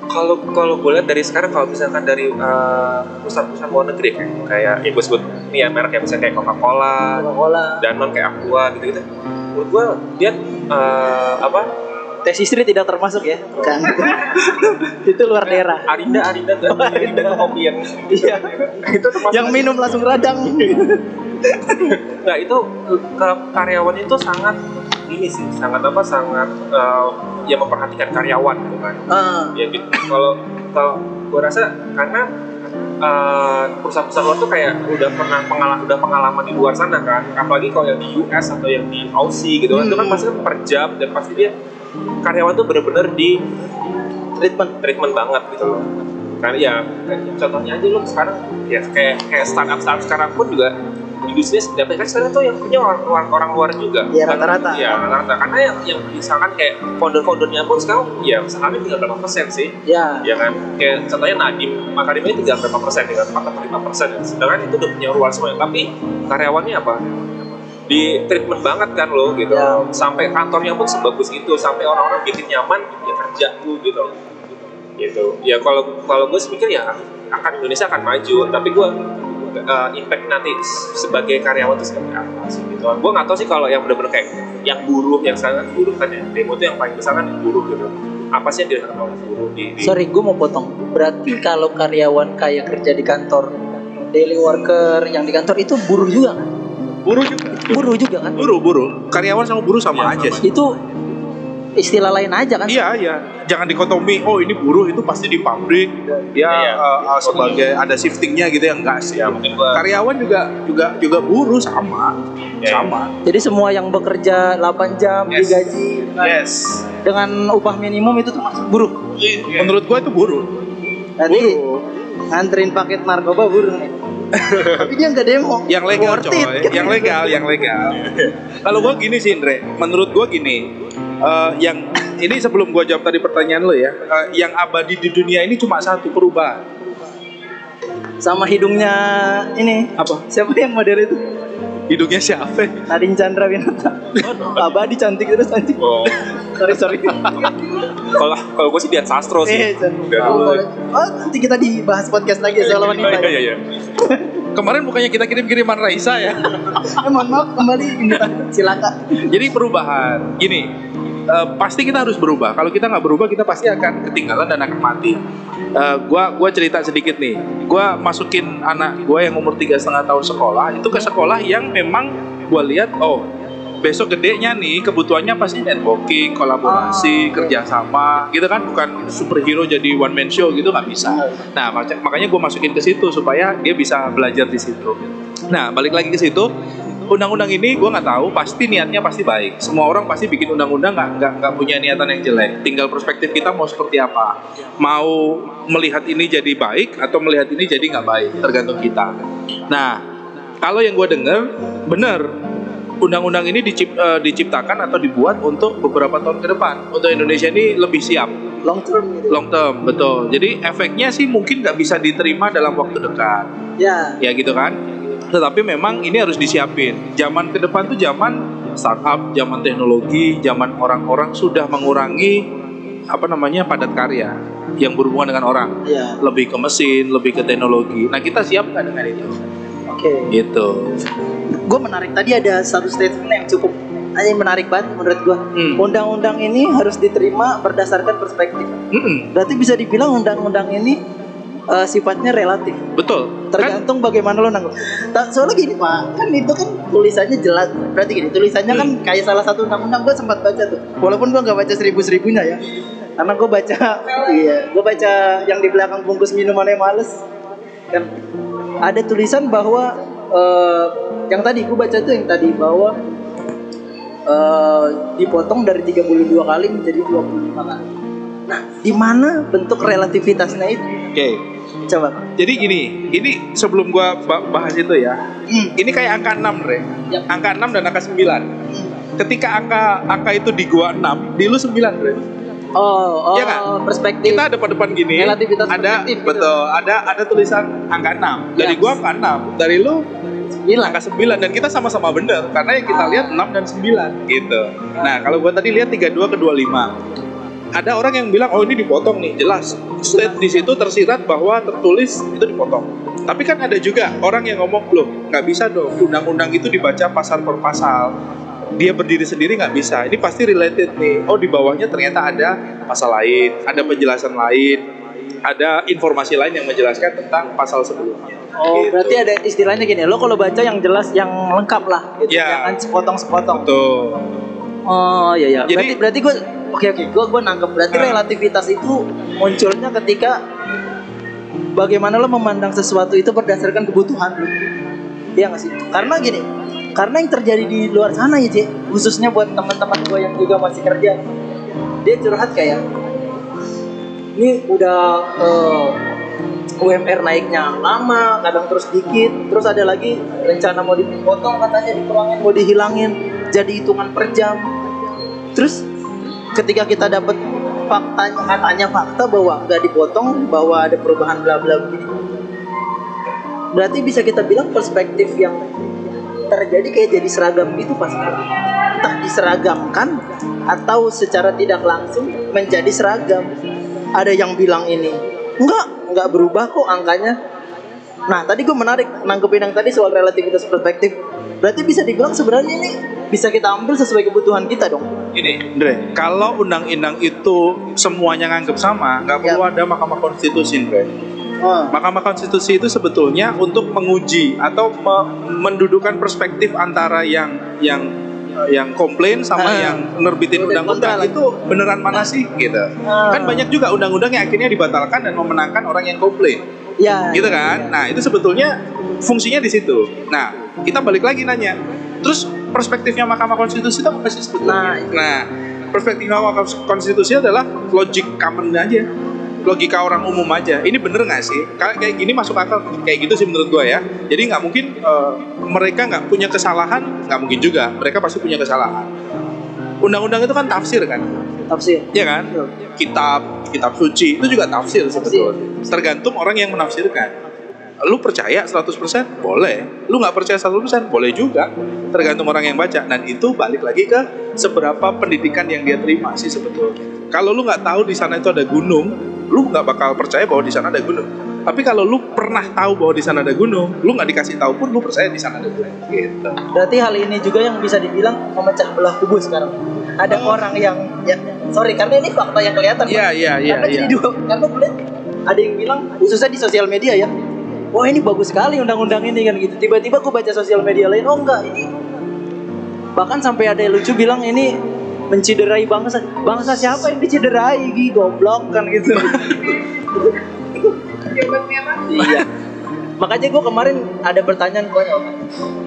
kalau kalau gue lihat dari sekarang kalau misalkan dari uh, perusahaan-perusahaan luar negeri kayak kayak ya gue sebut nih ya merek kayak misalnya kayak Coca-Cola, Coca-Cola. Danone kayak Aqua gitu-gitu menurut gue dia uh, apa Tes istri tidak termasuk ya? Bukan. <laughs> itu luar daerah. Arinda Arinda tuh Arinda tuh kopi yang Iya. itu termasuk Yang minum langsung radang. <laughs> Nah itu ke karyawan itu sangat ini sih sangat apa sangat uh, ya memperhatikan karyawan gitu kan. Ah, ya gitu. Kalau kalau gue rasa karena uh, perusahaan-perusahaan luar tuh kayak udah pernah pengalaman udah pengalaman di luar sana kan. Apalagi kalau yang di US atau yang di Aussie gitu kan itu kan Hmm. pasti per jam dan pasti dia karyawan tuh bener-bener di treatment. treatment banget gitu loh. Karena ya contohnya aja lo sekarang ya kayak kayak startup startup sekarang pun juga industri dapat kan sekarang tuh yang punya orang luar orang luar juga. Iya, Kan- rata-rata. iya rata-rata. Karena yang yang misalkan kayak founder-foundernya pun sekarang ya sahamnya tinggal berapa persen sih? Ya. ya kan? Kayak contohnya Nadim. Akademinya tinggal berapa persen? Tinggal 45 persen. Sedangkan itu udah punya luar semua tapi karyawannya apa? Di treatment banget kan lo gitu. Ya. sampai kantornya pun sebagus itu. Sampai orang-orang bikin nyaman ya kerja tuh gitu. Gitu. Ya kalau kalau gue sih mikir ya akan Indonesia akan maju. Tapi gue uh, impact nanti sebagai karyawan itu seperti apa sih gitu gue nggak tahu sih kalau yang benar-benar kayak yang buruh yang sangat buruh kan ya demo itu yang paling besar kan buruh gitu apa sih yang dirasakan oleh buruh di, di Sorry, gue mau potong. Berarti kalau karyawan kayak kerja di kantor, daily worker yang di kantor itu buruh juga kan? Buruh juga. Buruh juga kan? Buruh, buruh. Karyawan sama buruh sama Iya, aja sama. sih. Itu istilah lain aja kan? Iya, iya. Jangan dikotomi, oh ini buruh itu pasti di pabrik. Ya Iya. uh, uh, sebagai ada shiftingnya gitu ya enggak sih. ya mungkin gue Karyawan juga juga juga buruh sama. Ya, sama. Jadi semua yang bekerja 8 jam Yes. digaji Yes. dengan upah minimum itu termasuk buruh. Menurut gua itu buruh. Nanti Buruh. nganterin paket narkoba buruh nih. <laughs> Tapi dia nggak demo. Yang legal coy, yang legal, yang legal. <laughs> Kalau gua gini sih Indre, menurut gua gini, eh, yang ini sebelum gua jawab tadi pertanyaan lo ya, eh, yang abadi di dunia ini cuma satu perubahan. Sama hidungnya ini Apa? siapa yang model itu? Hidungnya siapa? Nadine Chandra Winata. Abadi cantik terus anjing. oh, Sorry sorry. kalau kalau gue sih lihat sastro Eh, sih. Udah Oh, oh, nanti kita dibahas podcast lagi soal wanita. iya iya iya Kemarin bukannya kita kirim-kiriman Raisa ya? Eh, mohon maaf kembali silakan. Jadi perubahan, gini, eh, pasti kita harus berubah. Kalau kita nggak berubah, kita pasti akan ketinggalan dan akan mati. Eh, gua gua cerita sedikit nih. Gua masukin anak gua yang umur tiga setengah tahun sekolah itu ke sekolah yang memang gua lihat, oh besok gedenya nih kebutuhannya pasti networking, kolaborasi, kerjasama, gitu kan? Bukan superhero jadi one man show gitu nggak bisa. Nah maca- makanya gue masukin ke situ supaya dia bisa belajar di situ. Nah balik lagi ke situ, undang-undang ini gue nggak tahu, pasti niatnya pasti baik. Semua orang pasti bikin undang-undang nggak nggak nggak punya niatan yang jelek. Tinggal perspektif kita mau seperti apa. Mau melihat ini jadi baik atau melihat ini jadi nggak baik, tergantung kita. Nah kalau yang gue dengar bener undang-undang ini dicip- eh, diciptakan atau dibuat untuk beberapa tahun ke depan untuk Indonesia ini lebih siap Long term gitu. long term betul jadi efeknya sih mungkin nggak bisa diterima dalam waktu dekat Ya. ya gitu kan tetapi memang ini harus disiapin zaman ke depan tuh zaman startup zaman teknologi zaman orang-orang sudah mengurangi apa namanya padat karya yang berhubungan dengan orang Ya. lebih ke mesin lebih ke teknologi nah kita siap nggak dengan itu Oke. gitu Gue menarik tadi ada satu statement yang cukup hanya menarik banget menurut gue. Hmm. Undang-undang ini harus diterima berdasarkan perspektif. Mm-mm. Berarti bisa dibilang undang-undang ini eh, sifatnya relatif. betul kan Tergantung bagaimana lo nanggung. Tak soalnya gini pak, kan itu kan tulisannya jelas. Berarti gini, tulisannya kan kayak salah satu undang-undang gue sempat baca tuh. Walaupun gue nggak baca seribu seribunya ya, karena gue baca, iya, gue baca yang di belakang bungkus minumannya males. Kan ada tulisan bahwa eh, yang tadi gue baca tuh yang tadi bahwa eh, dipotong dari 32 kali menjadi 25 kali. Di mana bentuk relativitasnya itu? oke Coba. jadi gini ini sebelum gua ba- bahas itu ya Hmm. ini kayak angka 6 Re Ya. angka 6 dan angka 9 ketika angka angka itu di gua 6 di lu 9 Re Oh, oh Iya kan? perspektif. Kita depan-depan gini, Relativitas ada perspektif gitu. betul, ada ada tulisan angka 6. Dari Yes. gua angka 6, dari lu Bilang. angka 9 dan kita sama-sama bener karena yang kita lihat 6 dan 9 gitu. Nah, kalau gua tadi lihat 32 ke 25. Ada orang yang bilang, "Oh, ini dipotong nih." Jelas. State di situ tersirat bahwa tertulis itu dipotong. Tapi kan ada juga orang yang ngomong, "Loh, nggak bisa dong. Undang-undang itu dibaca pasal per pasal." Dia berdiri sendiri nggak bisa. Ini pasti related nih. Oh, di bawahnya ternyata ada pasal lain, ada penjelasan lain, ada informasi lain yang menjelaskan tentang pasal sebelumnya. Oh, Gitu. berarti ada istilahnya gini. Lo kalau baca yang jelas, yang lengkap lah. Gitu. Iya. Jangan sepotong-sepotong. Tuh. Oh iya iya. Jadi- berarti berarti gue oke oke gue gue nangkep. Berarti Ah. relativitas itu munculnya ketika bagaimana lo memandang sesuatu itu berdasarkan kebutuhan lo. Iya nggak sih? Karena gini, karena yang terjadi di luar sana ya Cik, khususnya buat teman-teman gue yang juga masih kerja, dia curhat kayak ini udah eh, UMR naiknya lama, kadang terus dikit, terus ada lagi rencana mau dipotong katanya dikurangin, mau dihilangin, jadi hitungan per jam. Terus ketika kita dapat faktanya katanya fakta bahwa nggak dipotong, bahwa ada perubahan bla bla begini, berarti bisa kita bilang perspektif yang terjadi kayak jadi seragam gitu pas. Entah diseragamkan atau secara tidak langsung menjadi seragam. Ada yang bilang ini enggak, enggak berubah kok angkanya. Nah, tadi gue menarik nangkepin yang tadi soal relativitas perspektif. Berarti bisa dibilang sebenarnya ini bisa kita ambil sesuai kebutuhan kita dong. Ini, Andre, kalau undang-undang itu semuanya nganggep sama, nggak perlu ada Mahkamah Konstitusi, Andre. Oh. Mahkamah Konstitusi itu sebetulnya untuk menguji atau me- mendudukan perspektif antara yang yang yang komplain sama Ah. yang nerbitin undang-undang itu beneran mana sih gitu. Ah. Kan banyak juga undang-undang yang akhirnya dibatalkan dan memenangkan orang yang komplain. Ya. gitu kan? Nah itu sebetulnya fungsinya di situ. Nah kita balik lagi nanya terus perspektifnya Mahkamah Konstitusi itu apa sih sebetulnya? Nah perspektif Mahkamah Konstitusi adalah logik common aja logika orang umum aja. Ini bener nggak sih? Kayak kayak gini masuk akal kayak gitu sih menurut gua ya. Jadi nggak mungkin eh, mereka nggak punya kesalahan nggak mungkin juga. Mereka pasti punya kesalahan. Undang-undang itu kan tafsir kan Tafsir. ya kan? Kitab kitab suci itu juga tafsir sebetulnya. Tergantung orang yang menafsirkan. Lu percaya 100% boleh. Lu nggak percaya 100% boleh juga. Tergantung orang yang baca. Dan itu balik lagi ke seberapa pendidikan yang dia terima sih sebetulnya. Kalau lu nggak tahu di sana itu ada gunung lu nggak bakal percaya bahwa di sana ada gunung tapi kalau lu pernah tahu bahwa di sana ada gunung lu nggak dikasih tahu pun lu percaya di sana ada gunung gitu Berarti hal ini juga yang bisa dibilang memecah belah kubu sekarang. Ada orang yang ya sorry karena ini fakta yang kelihatan. Oh. Iya, iya, iya, Karena iya. jadi dua karena gue lihat ada yang bilang khususnya di sosial media ya. Wah ini bagus sekali undang-undang ini kan gitu. Tiba-tiba gue baca sosial media lain, oh enggak ini bahkan sampai ada yang lucu bilang ini menciderai bangsa. Bangsa siapa yang diciderai? Gi goblok kan gitu. <laughs> Merah. iya. Makanya gue kemarin ada pertanyaan konyol.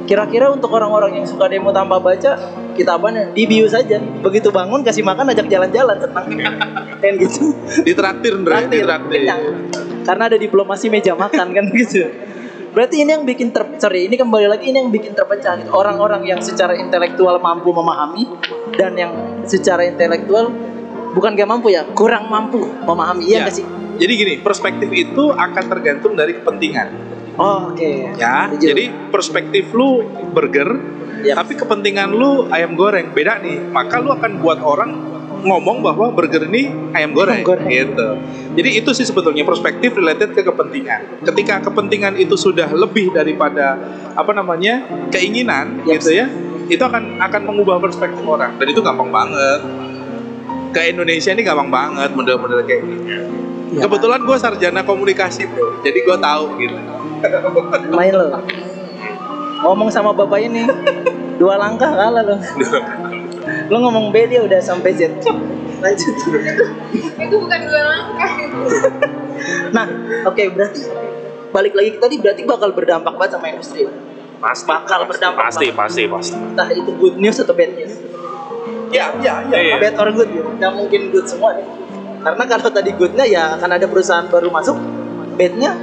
Kira-kira untuk orang-orang yang suka demo tanpa baca, kita apa Di bio saja. Begitu bangun kasih makan ajak jalan-jalan tenang. <laughs> Kan gitu. ditraktir Ndre Traktir, ditraktir. Karena ada diplomasi meja makan kan <laughs> gitu. Berarti ini yang bikin ter sorry, ini kembali lagi ini yang bikin terpecah gitu. Orang-orang yang secara intelektual mampu memahami dan yang secara intelektual bukan gak mampu ya, kurang mampu memahami. Iya Ya. nggak sih? Jadi gini, perspektif itu akan tergantung dari kepentingan. Oh, oke. Ya, Setuju. jadi perspektif lu burger, Yap. tapi kepentingan lu ayam goreng beda nih. Maka lu akan buat orang ngomong bahwa burger ini ayam goreng, Ayam goreng. gitu. Jadi itu sih sebetulnya perspektif related ke kepentingan. Ketika kepentingan itu sudah lebih daripada apa namanya keinginan, Yap. gitu ya, itu akan akan mengubah perspektif orang. Dan itu gampang banget. Ke Indonesia ini gampang banget model-model kayak gini. Iya, Kebetulan gue sarjana komunikasi bro, jadi gue tahu gitu. main lo ngomong sama bapak ini dua langkah kalah lo lo <laughs> ngomong B dia udah sampai Z lanjut Itu bukan dua langkah. nah oke berarti balik lagi tadi berarti bakal berdampak banget sama industri Pasti. Bakal pasti, berdampak Pasti, banget. pasti, pasti. entah itu good news atau bad news Ya, ya, ya. Iya. bad or good ya nggak mungkin good semua nih karena kalau tadi goodnya ya akan ada perusahaan baru masuk badnya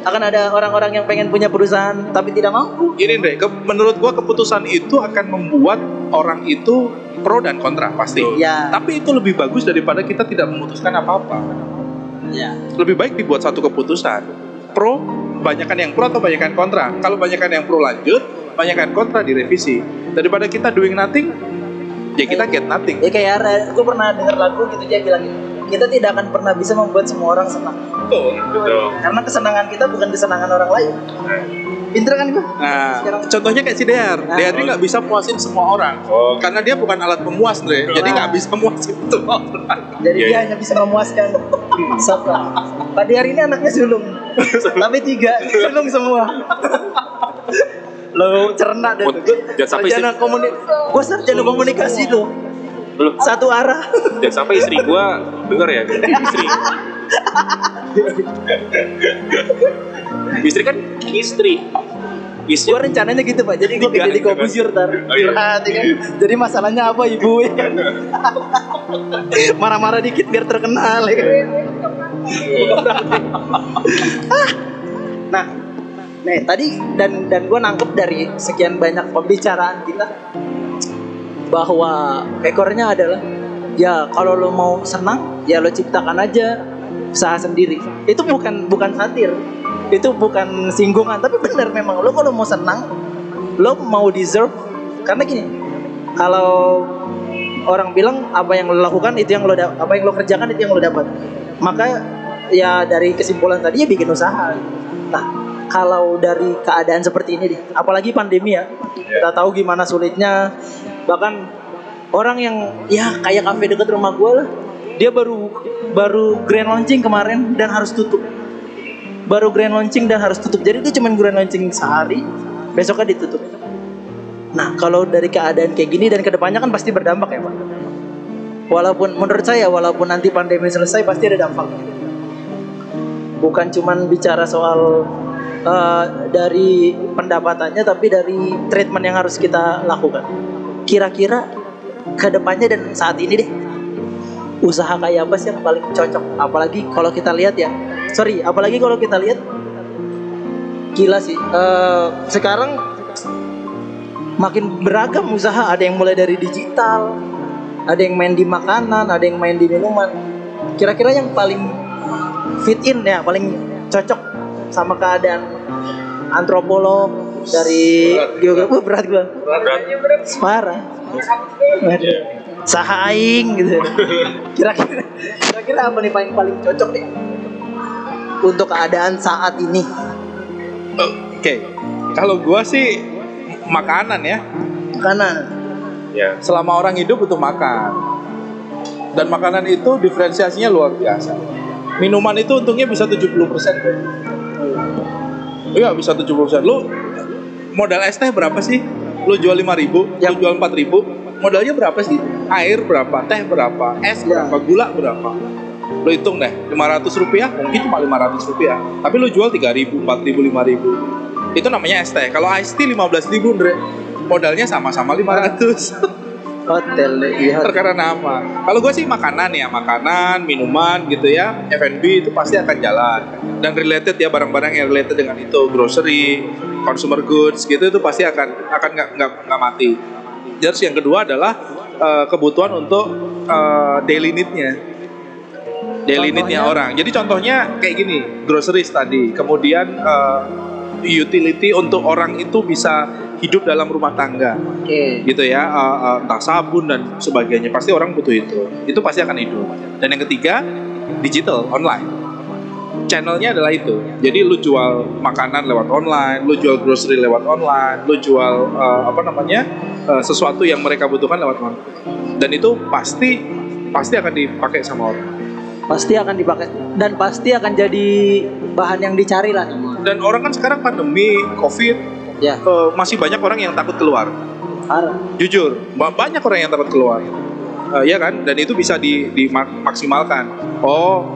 akan ada orang-orang yang pengen punya perusahaan tapi tidak mampu Gini deh, ke- menurut gua keputusan itu akan membuat orang itu pro dan kontra pasti. Ya. Tapi itu lebih bagus daripada kita tidak memutuskan apa-apa. Ya. Lebih baik dibuat satu keputusan. Pro, banyakkan yang pro atau banyakkan kontra. Kalau banyakkan yang pro lanjut, banyakkan kontra direvisi. Daripada kita doing nothing, ya kita get nothing. Ya kayak gue pernah denger lagu gitu dia bilang gitu, kita tidak akan pernah bisa membuat semua orang senang. Betul. Betul. Karena kesenangan kita bukan kesenangan orang lain. Pinter kan gue? Nah, Sekarang- contohnya kayak si Dear. Nah. Dear ini nggak bisa puasin semua orang. Oh. Karena dia bukan alat pemuas, Dre. Jadi Nah. nggak bisa muasin semua orang. Jadi Iya, dia iya. hanya bisa memuaskan satu. Pada hari ini anaknya sulung, <laughs> tapi tiga sulung semua. <laughs> Lo cerna deh. Jangan sampai sarjana komunikasi. Gue sarjana komunikasi lo. Satu arah. jangan sampai istri gua denger ya istri. istri kan istri. Istri Gue rencananya gitu pak. Jadi gue jadi kobusir tar. Oh, iya. Curhat, ya kan? Jadi masalahnya apa ibu? Marah-marah dikit biar terkenal. Ya kan? Ah. Nah, tadi dan dan gue nangkep dari sekian banyak pembicaraan kita bahwa ekornya adalah ya kalau lo mau senang ya lo ciptakan aja usaha sendiri. Itu bukan bukan satir. Itu bukan singgungan. Tapi benar memang lo kalau mau senang lo mau deserve. Karena gini kalau orang bilang apa yang lo lakukan itu yang lo apa yang lo kerjakan itu yang lo dapat. Maka ya dari kesimpulan tadi ya bikin usaha. Nah kalau dari keadaan seperti ini deh. Apalagi pandemi ya. Kita tahu gimana sulitnya. Bahkan orang yang ya kayak kafe dekat rumah gue lah. Dia baru baru grand launching kemarin dan harus tutup. Baru grand launching dan harus tutup. Jadi dia cuma grand launching sehari besoknya ditutup. Nah kalau dari keadaan kayak gini dan ke depannya kan pasti berdampak ya pak. Walaupun menurut saya walaupun nanti pandemi selesai pasti ada dampaknya bukan cuman bicara soal eh, dari pendapatannya tapi dari treatment yang harus kita lakukan. Kira-kira ke depannya dan saat ini deh usaha kayak apa sih yang paling cocok? Apalagi kalau kita lihat ya sorry apalagi kalau kita lihat gila sih. Eh, sekarang makin beragam usaha. Ada yang mulai dari digital ada yang main di makanan ada yang main di minuman. Kira-kira yang paling fit in ya paling cocok sama keadaan antropolog dari geografi Wah, <laughs> berat gua berat. parah Waduh. sahaing gitu <laughs> kira-kira kira-kira apa nih paling paling cocok nih untuk keadaan saat ini Oke. Kalau gua sih makanan ya. karena Ya. Selama orang hidup butuh makan. Dan makanan itu diferensiasinya luar biasa. Minuman itu untungnya bisa 70%. Bro. Iya, bisa 70%. Lu modal es teh berapa sih? Lu jual 5000, Ya. lu jual 4000, modalnya berapa sih? Air berapa? Teh berapa? Es Ya. berapa? Gula berapa? Lu hitung deh, 500 rupiah mungkin cuma 500 rupiah. Tapi lu jual 3000, 4000, 5000. Itu namanya es teh. Kalau ice tea 15000, Andre. Modalnya sama-sama 500. <laughs> hotel iya perkara nama. Kalau gue sih makanan ya, makanan, minuman gitu ya, F&B itu pasti akan jalan dan related ya barang-barang yang related dengan itu, grocery, consumer goods gitu itu pasti akan akan nggak nggak nggak mati. Terus yang kedua adalah eh, kebutuhan untuk eh, daily need-nya. Daily need-nya Contohnya? orang. Jadi contohnya kayak gini, groceries tadi, kemudian eh, utility untuk orang itu bisa hidup dalam rumah tangga. Oke. Gitu ya uh, uh, entah sabun dan sebagainya pasti orang butuh itu. Itu pasti akan hidup. Dan yang ketiga digital online. Channelnya adalah itu. Jadi lu jual makanan lewat online lu jual grocery lewat online lu jual uh, apa namanya uh, sesuatu yang mereka butuhkan lewat online. Dan itu pasti pasti akan dipakai sama orang. Pasti akan dipakai. Dan pasti akan jadi bahan yang dicari lah dan orang kan sekarang pandemi covid ya. uh, masih banyak orang yang takut keluar. Parah. Jujur ba- banyak orang yang takut keluar. Eh, ya kan? Dan itu bisa di dimaksimalkan. Oh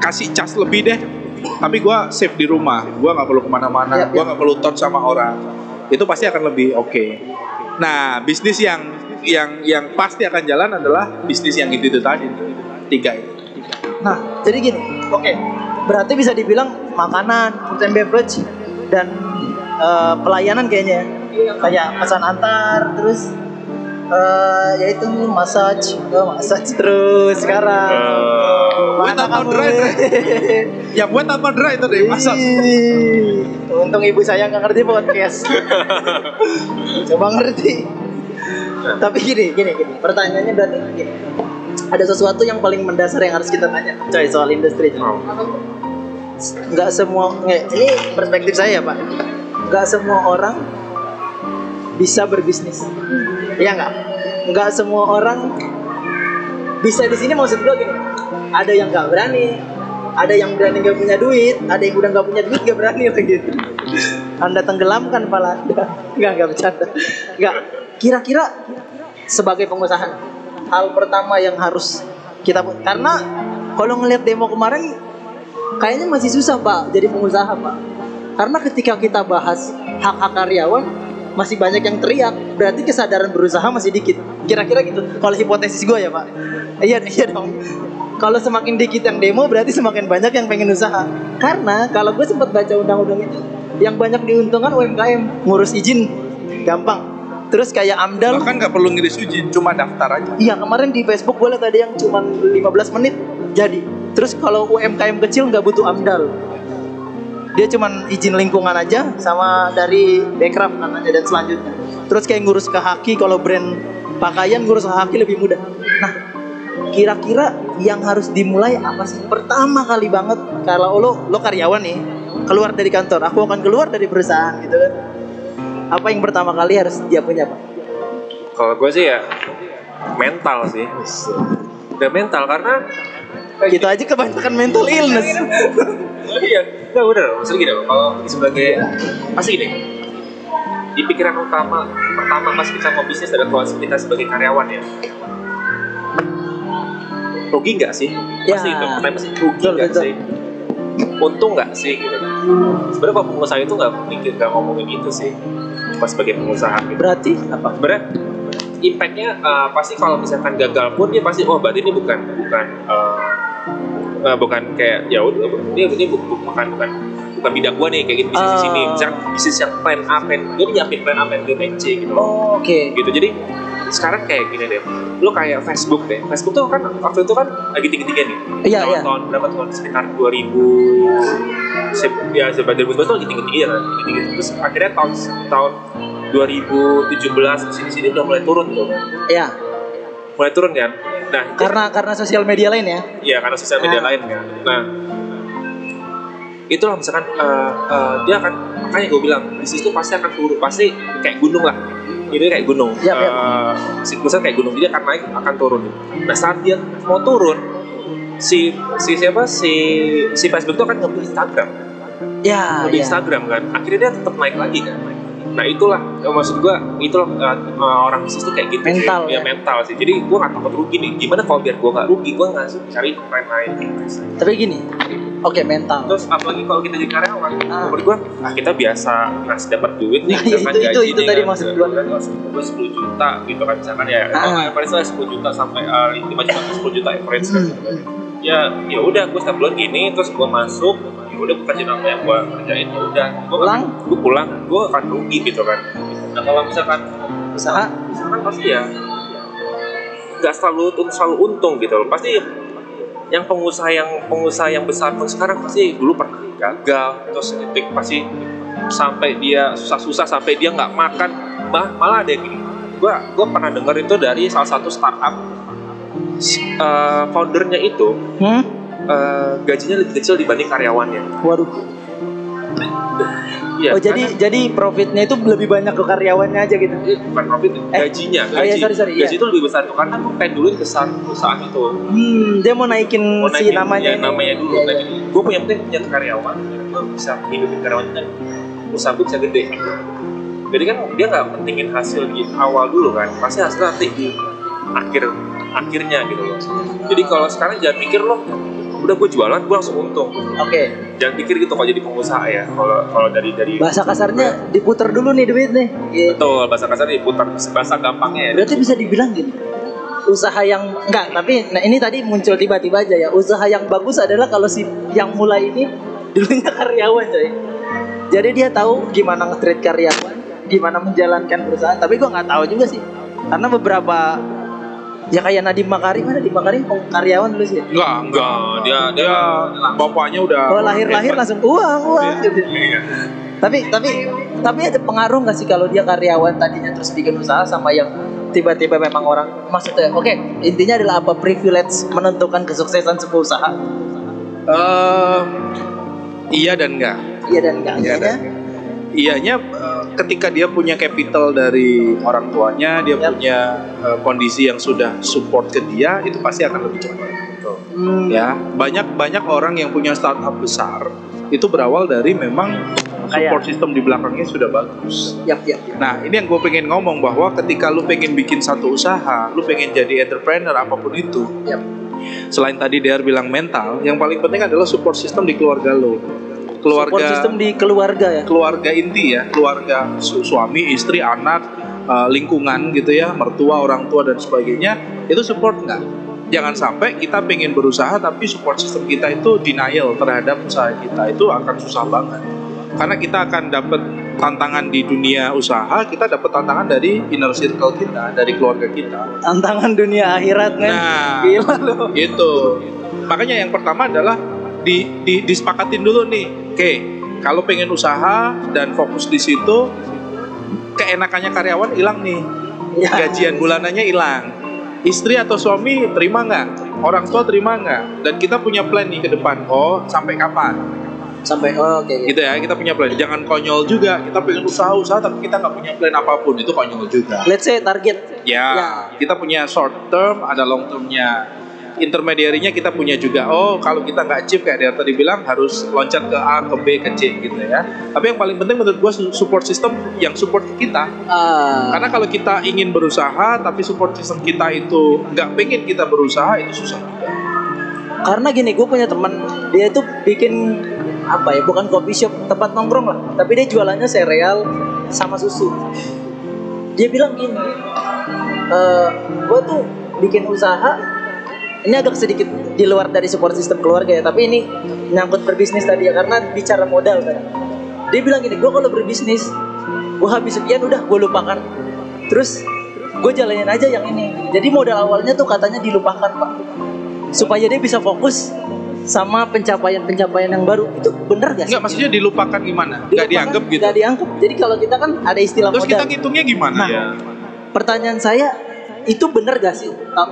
kasih cas lebih deh. Tapi gua save di rumah. Gua nggak perlu ke mana-mana. Ya, gua ya. nggak perlu touch sama orang. Itu pasti akan lebih oke. Nah bisnis yang yang yang pasti akan jalan adalah bisnis yang itu itu tadi. Tiga itu. Nah, jadi gini, oke. Berarti bisa dibilang makanan, food and beverage dan eh, pelayanan kayaknya. ya. Kayak pesan antar, terus Eh, yaitu massage, oh, massage terus sekarang. Eh, Buat tanpa dry. Ya buat apa dry itu deh masa. Ih, Untung ibu saya nggak ngerti podcast. <laughs> Coba ngerti. Tapi gini, gini, gini. Pertanyaannya berarti gini. Ada sesuatu yang paling mendasar yang harus kita tanya, coy, soal industri. Oh. Nggak semua, ini perspektif saya ya pak. Nggak semua orang bisa berbisnis. Iya nggak? Nggak semua orang bisa di sini maksud gue gini. Ada yang nggak berani, ada yang berani nggak punya duit, ada yang udah nggak punya duit nggak berani begitu. Anda tenggelamkan pala Anda. Nggak nggak bercanda. Nggak. Kira-kira sebagai pengusaha, hal pertama yang harus kita karena kalau ngelihat demo kemarin kayaknya masih susah pak jadi pengusaha pak. Karena ketika kita bahas hak-hak karyawan masih banyak yang teriak, berarti kesadaran berusaha masih dikit. Kira-kira gitu. Kalau hipotesis gue ya pak. Iya <laughs> iya dong. Kalau semakin dikit yang demo berarti semakin banyak yang pengen usaha. Karena kalau gue sempat baca undang-undang itu, yang banyak diuntungkan UMKM ngurus izin gampang. Terus kayak AMDAL, Bahkan nggak perlu ngiris izin, cuma daftar aja. iya kemarin di Facebook gue liat ada yang cuma 15 menit jadi. Terus kalau UMKM kecil nggak butuh AMDAL. Dia cuman izin lingkungan aja sama dari Bekraf namanya dan selanjutnya. Terus kayak ngurus ke haki kalau brand pakaian ngurus ke haki lebih mudah. Nah, kira-kira yang harus dimulai apa sih? Pertama kali banget kalau lo lo karyawan nih, keluar dari kantor, aku akan keluar dari perusahaan gitu kan. Apa yang pertama kali harus dia punya, Pak? Kalau gue sih ya mental sih. Udah mental karena Kita aja kebanyakan mental illness. iya, enggak bener. Maksudnya gini, kalau sebagai pasti gini. Di pikiran utama pertama pas kita mau bisnis adalah kalau kita sebagai karyawan ya. Rugi nggak sih? Ya. Pasti itu. Pertanyaan pasti rugi nggak sih? Untung nggak sih? Gitu. Sebenarnya kalau pengusaha itu nggak mikir nggak ngomongin itu sih. Pas sebagai pengusaha gitu. Berarti apa? sebenarnya impactnya uh, pasti kalau misalkan gagal pun dia pasti oh berarti ini bukan bukan uh, bukan kayak ya udah ini ini bu- bu- bukan bukan bukan bidang gua nih kayak gitu bisnis di sini. Misalkan bisnis yang plan A plan dia nyiapin plan A plan B plan C gitu. Loh Oh, Oke. gitu. Jadi sekarang kayak gini deh. Lu kayak Facebook deh. Facebook tuh kan waktu itu kan lagi tinggi tinggi nih. Iya, tahun, iya. tahun berapa tahun? Sekitar 2000 se- ya sebagai 2019 tuh lagi tinggi tinggi ya kan tinggi tinggi terus akhirnya tahun tahun 2017 sini sini udah mulai turun tuh. Ya, mulai turun kan? Nah itu- karena karena sosial media lain ya. Iya karena sosial media Ah. lain kan. Nah itulah misalkan eh, eh, dia akan makanya gue bilang bisnis itu pasti akan turun pasti kayak gunung lah. Ini kayak gunung. Yap. Eh, siklusnya kayak gunung jadi akan naik akan turun. Nah saat dia mau turun si si siapa si si Facebook itu akan ngambil Instagram, Ya, ngambil ya. Instagram kan. Akhirnya dia tetap naik lagi kan. Nah itulah eh, maksud gua itulah eh, orang bisnis tuh kayak gitu Mental, sih. ya. ya mental sih. Jadi gua gak takut rugi nih. Gimana kalau biar gua gak rugi, gua nggak cari tren lain. Tapi gini, oke mental. Terus apalagi kalau kita jadi karyawan, Ah. menurut gua ah, kita biasa ngasih dapat duit nih, Nah, misalkan itu- itu- gaji itu nih tadi kan, maksud gua. kan, gua 10 juta gitu kan misalkan ya, Ah. lah 10 juta sampai eh, 5 juta 10 juta average kan. Hmm. Ya, ya udah gua setiap bulan gini, terus gua masuk, ya udah gua kasih nama yang gua kerjain, ya udah, gua Pulang? gua pulang, gua akan rugi gitu kan. Nah kalau misalkan Usaha misalkan pasti ya nggak selalu selalu untung gitu loh pasti yang pengusaha yang pengusaha yang besar pun sekarang pasti dulu pernah gagal terus titik pasti sampai dia susah-susah sampai dia nggak makan bah malah ada yang gini gua gua pernah dengar itu dari salah satu startup eh, foundernya itu Hmm? eh, gajinya lebih kecil dibanding karyawannya Waduh. Iya, oh jadi karena- jadi profitnya itu lebih banyak ke karyawannya aja gitu. eh, bukan profit Eh, gajinya oh iya, gaji sorry, sorry, gaji iya. itu lebih besar tuh karena gue pengen dulu besar perusahaan itu Hmm, dia mau naikin mau si naikin namanya. ya, ini. namanya dulu Iya, iya. gue punya penting punya karyawan gue bisa hidupin karyawan dan usaha gue bisa gede jadi kan dia nggak pentingin hasil di awal dulu kan pasti hasil nanti di akhir akhirnya gitu loh jadi kalau sekarang jangan mikir loh udah gue jualan gue langsung untung Oke. jangan pikir gitu kalau jadi pengusaha ya kalau kalau dari dari Bahasa kasarnya diputer dulu nih duit nih. Gitu. betul bahasa kasar diputar bahasa gampangnya ya Berarti bisa dibilang gini. Usaha yang enggak, tapi nah ini tadi muncul tiba-tiba aja ya. Usaha yang bagus adalah kalau si yang mulai ini <laughs> dulunya karyawan coy. Jadi dia tahu gimana nge-treat karyawan, gimana menjalankan perusahaan. Tapi gua nggak tahu juga sih. karena beberapa ya kayak Nadiem Makarim mana Nadiem Makarim oh, karyawan dulu sih? Enggak, enggak. Dia dia bapaknya udah oh lahir-lahir langsung uang uang gitu. Iya. tapi tapi tapi ada pengaruh nggak sih kalau dia karyawan tadinya terus bikin usaha sama yang tiba-tiba memang orang maksudnya oke intinya adalah apa privilege menentukan kesuksesan sebuah usaha eh iya dan enggak. iya dan enggak Iya dan enggak. Iyanya ketika dia punya capital dari orang tuanya, dia Yap. punya eh, kondisi yang sudah support ke dia, itu pasti akan lebih cepat. Hmm, Ya, banyak banyak orang yang punya startup besar itu berawal dari memang Kaya. support system di belakangnya sudah bagus. yap yap yap. Nah, ini yang gue pengen ngomong bahwa ketika lu pengen bikin satu usaha, lu pengen jadi entrepreneur apa pun itu, Yap. selain tadi DR bilang mental, yang paling penting adalah support system di keluarga lu. Keluarga support system di keluarga ya keluarga inti ya, keluarga su- suami, istri, anak, eh, lingkungan gitu ya, mertua, orang tua dan sebagainya, itu support nggak? Jangan sampai kita pengen berusaha tapi support system kita itu denial terhadap usaha kita itu akan susah banget. Karena kita akan dapat tantangan di dunia usaha, kita dapat tantangan dari inner circle kita, dari keluarga kita. tantangan dunia akhirat Nah, gila lu itu. Makanya yang pertama adalah di, di disepakatin dulu nih. Oke, kalau pengen usaha dan fokus di situ, keenakannya karyawan hilang nih. ya. Gajian bulanannya hilang. Istri atau suami terima nggak? Orang tua terima nggak? Dan kita punya plan nih ke depan. Oh, sampai kapan? sampai oh, oke oke. Gitu ya, kita punya plan. Jangan konyol juga. Kita pengen usaha-usaha tapi kita nggak punya plan apa pun. Itu konyol juga. let's say target Ya, Ya. kita punya short term, ada long termnya. Intermediarinya kita punya juga. Oh, kalau kita nggak achieve kayak dia tadi bilang harus loncat ke A, ke B, ke C gitu ya. Tapi yang paling penting menurut gua support system yang support kita. ah Karena kalau kita ingin berusaha tapi support system kita itu nggak pengen kita berusaha itu susah juga. karena gini gue punya teman dia itu bikin apa ya bukan coffee shop tempat nongkrong lah tapi dia jualannya sereal sama susu dia bilang gini eh gue tuh bikin usaha ini agak sedikit di luar dari support system keluarga ya tapi ini nyangkut berbisnis tadi ya karena bicara modal kan dia bilang gini gue kalau berbisnis gue habis sekian udah gue lupakan terus gue jalanin aja yang ini jadi modal awalnya tuh katanya dilupakan pak supaya dia bisa fokus sama pencapaian-pencapaian yang baru itu bener gak sih? Nggak maksudnya dilupakan gimana? Dilupakan, dianggap gitu. Nggak dianggap. Jadi kalau kita kan ada istilah Terus modal. kita ngitungnya gimana? Nah, Iya. Pertanyaan saya itu bener gak sih?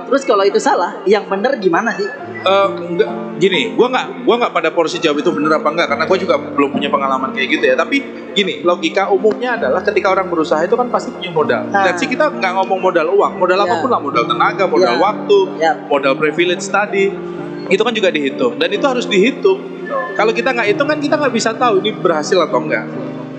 Terus kalau itu salah, yang bener gimana sih? Eh, enggak gini gua nggak gua nggak pada porsi jawab itu bener apa enggak karena gua juga belum punya pengalaman kayak gitu ya tapi gini logika umumnya adalah ketika orang berusaha itu kan pasti punya modal Nah. dan sih kita nggak ngomong modal uang modal Ya. apa pun lah modal tenaga modal Ya. waktu Ya. modal privilege tadi itu kan juga dihitung dan itu harus dihitung kalau kita nggak hitung kan kita nggak bisa tahu ini berhasil atau enggak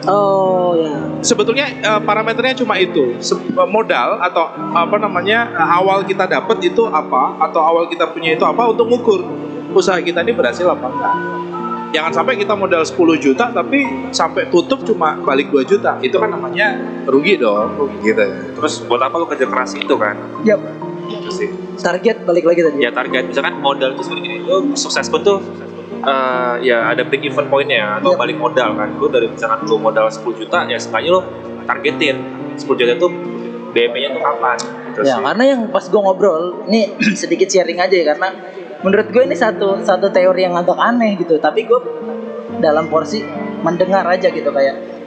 Oh ya. sebetulnya eh, parameternya cuma itu Se- eh, modal atau apa namanya eh, awal kita dapat itu apa atau awal kita punya itu apa untuk ngukur usaha kita ini berhasil apa enggak jangan sampai kita modal 10 juta tapi sampai tutup cuma balik 2 juta itu kan namanya rugi dong gitu ya Terus buat apa lu kerja keras itu kan? Yap. Itu sih. Target balik lagi tadi. Ya target misalkan modal itu seperti gini, lu sukses pun eh, ya ada break even pointnya atau Yap. balik modal kan. Lu dari misalkan lu modal 10 juta ya seenggaknya lu targetin 10 juta itu DP-nya tuh kapan? Gitu Ya, sih. karena yang pas gue ngobrol, ini <clears throat> sedikit sharing aja ya karena menurut gue ini satu satu teori yang agak aneh gitu. Tapi gue dalam porsi mendengar aja gitu kayak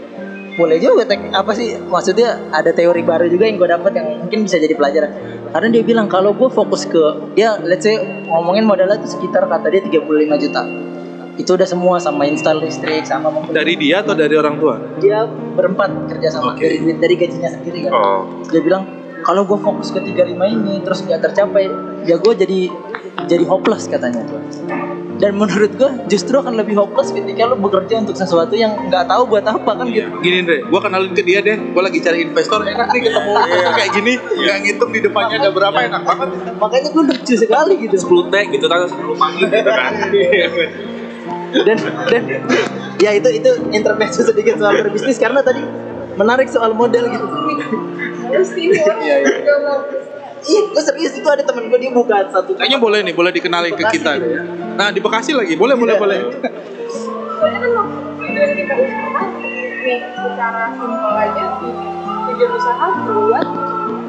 boleh juga tek apa sih maksudnya ada teori baru juga yang gue dapat yang mungkin bisa jadi pelajaran. Karena dia bilang kalau gue fokus ke dia let's say ngomongin modalnya itu sekitar kata dia 35 juta. Itu udah semua sama install listrik sama membeli dari dia atau dari orang tua? Dia berempat kerja sama Oke. dari dari gajinya sendiri kan. Oh, dia bilang kalau gue fokus ke 35 ini terus nggak tercapai ya gue jadi jadi hopeless katanya. Dan menurut gue justru akan lebih hopeless ketika lo bekerja untuk sesuatu yang nggak tahu buat apa kan gitu. Gini deh gua kenalin ke dia deh. Gua lagi cari investor enak nih ketemu. Kayak gini nggak ngitung di depannya ada berapa enak banget. makanya gue lucu sekali gitu. 10 tag gitu kan 10 pagi gitu kan. dan dan ya itu itu intermezzo sedikit soal berbisnis karena tadi menarik soal modal gitu. Terus ini orang. Iya gue serius itu ada temen gue dia buka satu Kayaknya boleh nih, boleh dikenalin ke kita. ya. Nah di Bekasi lagi, boleh, boleh, Iya. boleh. Soalnya kan waktu tujuan kita usaha nih secara simpel aja tujuan usaha buat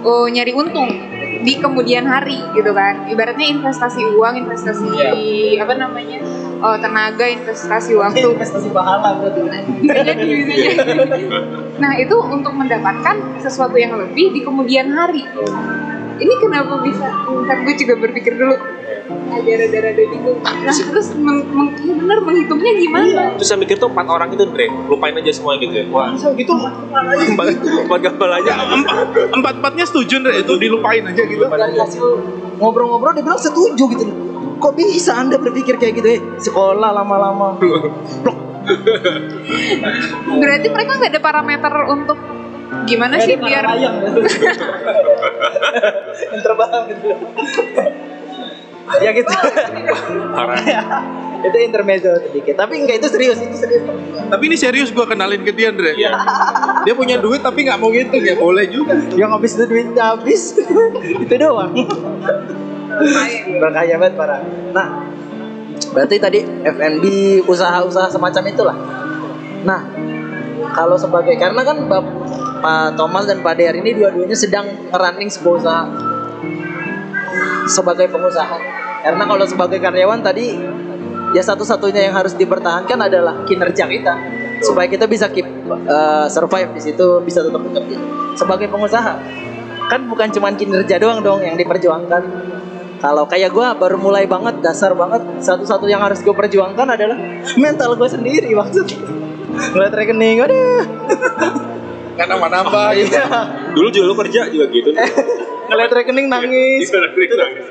oh, nyari untung di kemudian hari gitu kan ibaratnya investasi uang investasi Iya. apa namanya oh, tenaga investasi waktu investasi pahala berarti jadi <laughs> nah itu untuk mendapatkan sesuatu yang lebih di kemudian hari ini kenapa bisa? Ntar gue juga berpikir dulu. Ada rada-rada bingung. Nah terus meng, meng- ya bener menghitungnya gimana? Terus saya mikir tuh empat orang itu Dre, lupain aja semua gitu ya. Wah, gitu empat, empat gambar aja. empat empat empatnya setuju Ndre, itu dilupain aja gitu. Dari hasil ngobrol-ngobrol dia bilang setuju gitu. Kok bisa anda berpikir kayak gitu eh sekolah lama-lama. <laughs> <laughs> Berarti mereka nggak ada parameter untuk gimana sih biar yang terbang gitu ya gitu. Parah. itu intermezzo sedikit tapi enggak itu serius itu serius. Tapi ini serius gue kenalin ke dia Ndre dia punya duit tapi nggak mau gitu ya boleh juga. Yang habis itu duitnya habis. Itu doang. Berkaya banget parah. Nah berarti tadi F&B usaha-usaha semacam itulah. Nah kalau sebagai karena kan Bap, Pak Thomas dan Pak Der ini dua-duanya sedang running sebuah usaha sebagai pengusaha. Karena kalau sebagai karyawan tadi ya satu-satunya yang harus dipertahankan adalah kinerja kita. Supaya kita bisa keep uh, survive di situ bisa tetap bekerja. Sebagai pengusaha kan bukan cuma kinerja doang dong yang diperjuangkan. Kalau kayak gue baru mulai banget dasar banget satu-satu yang harus gue perjuangkan adalah <laughs> mental gue sendiri maksudnya ngeliat rekening aduh nggak nambah-nambah gitu iya Dulu juga lu kerja juga gitu. ngeliat rekening nangis Gimana Dre? Nangis.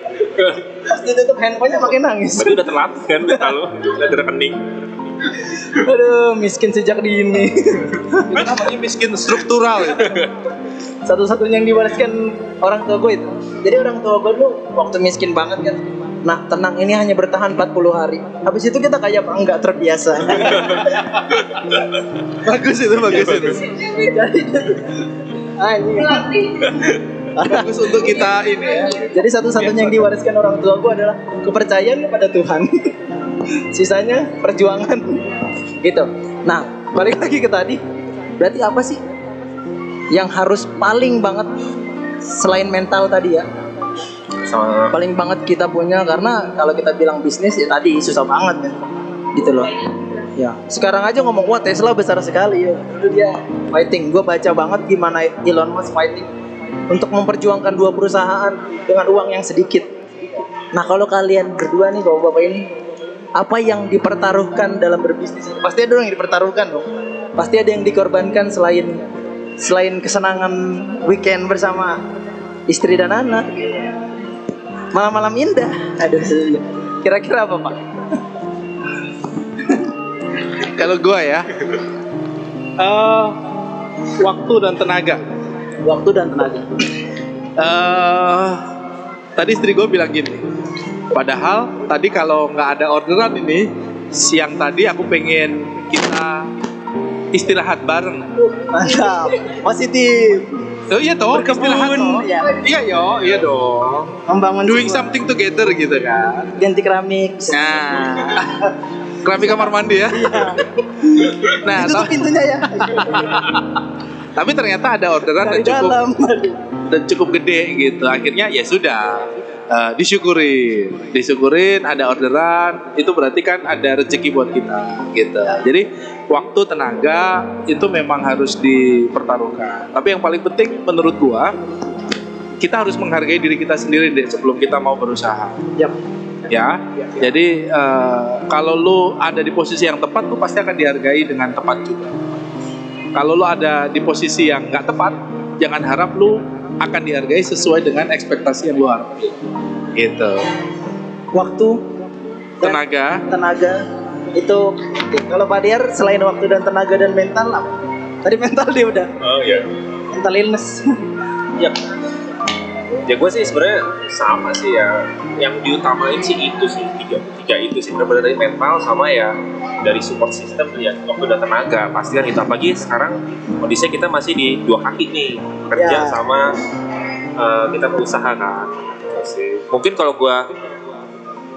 pas ditutup handphonenya makin nangis Berarti udah terlatih kan kalau lihat rekening. aduh miskin sejak dini Itu namanya miskin struktural gitu. satu-satunya yang diwariskan orang tua gue itu jadi orang tua gue dulu waktu miskin banget kan nah tenang ini hanya bertahan 40 hari. Habis itu kita kayak apa? Enggak terbiasa. <laughs> Bagus itu bagus itu. jadi bagus untuk kita ini ya. Jadi satu-satunya yang diwariskan orang tua gue adalah kepercayaan kepada Tuhan. <laughs> Sisanya perjuangan. Gitu. Nah balik lagi ke tadi. Berarti apa sih yang harus paling banget selain mental tadi ya Sama paling banget kita punya karena kalau kita bilang bisnis ya tadi susah banget kan. Gitu loh. Ya. Sekarang aja ngomong wah Tesla besar sekali. Ya dulu dia. Fighting. Gue baca banget gimana Elon Musk fighting untuk memperjuangkan dua perusahaan dengan uang yang sedikit. Nah kalau kalian berdua nih bapak-bapak ini apa yang dipertaruhkan dalam berbisnis pasti ada yang dipertaruhkan dong. Pasti ada yang dikorbankan selain selain kesenangan weekend bersama istri dan anak malam-malam indah. Aduh, kira-kira apa pak? kalau gue ya eh, waktu dan tenaga Waktu dan tenaga. eh tadi istri gue bilang gini padahal tadi kalau nggak ada orderan ini siang tadi aku pengen kita istirahat bareng Mantap, positif. Oh iya toh Berkebun, ya. iya. Yo iya dong. Membangun doing sebuah- something together gitu kan. Ganti keramik. nah. <laughs> Keramik kamar mandi ya. <laughs> Nah Itu pintunya ya. <laughs> tapi ternyata ada orderan Dari dan cukup dalam. dan cukup gede gitu. Akhirnya ya sudah eh, disyukurin. Disyukurin ada orderan. Itu berarti kan ada rezeki buat kita gitu. Jadi waktu tenaga itu memang harus dipertaruhkan. Tapi yang paling penting menurut gua kita harus menghargai diri kita sendiri deh sebelum kita mau berusaha. Yap. ya? Jadi eh, kalau lu ada di posisi yang tepat lu pasti akan dihargai dengan tepat juga. Kalau lu ada di posisi yang nggak tepat jangan harap lu akan dihargai sesuai dengan ekspektasi yang lu harap gitu Waktu dan tenaga tenaga itu kalau Pak Diar selain waktu dan tenaga dan mental apa? Tadi mental dia udah Oh iya. mental illness. Ya. Ya gue sih sebenarnya sama sih ya. Yang diutamain sih itu sih tiga tiga itu sih. Benar-benar dari mental sama ya dari support system ya waktu dan tenaga. Pasti kan itu. Apalagi sekarang kondisinya kita masih di dua kaki nih. Kerja Ya. sama eh, kita berusaha kan. Gitu sih. mungkin kalau gue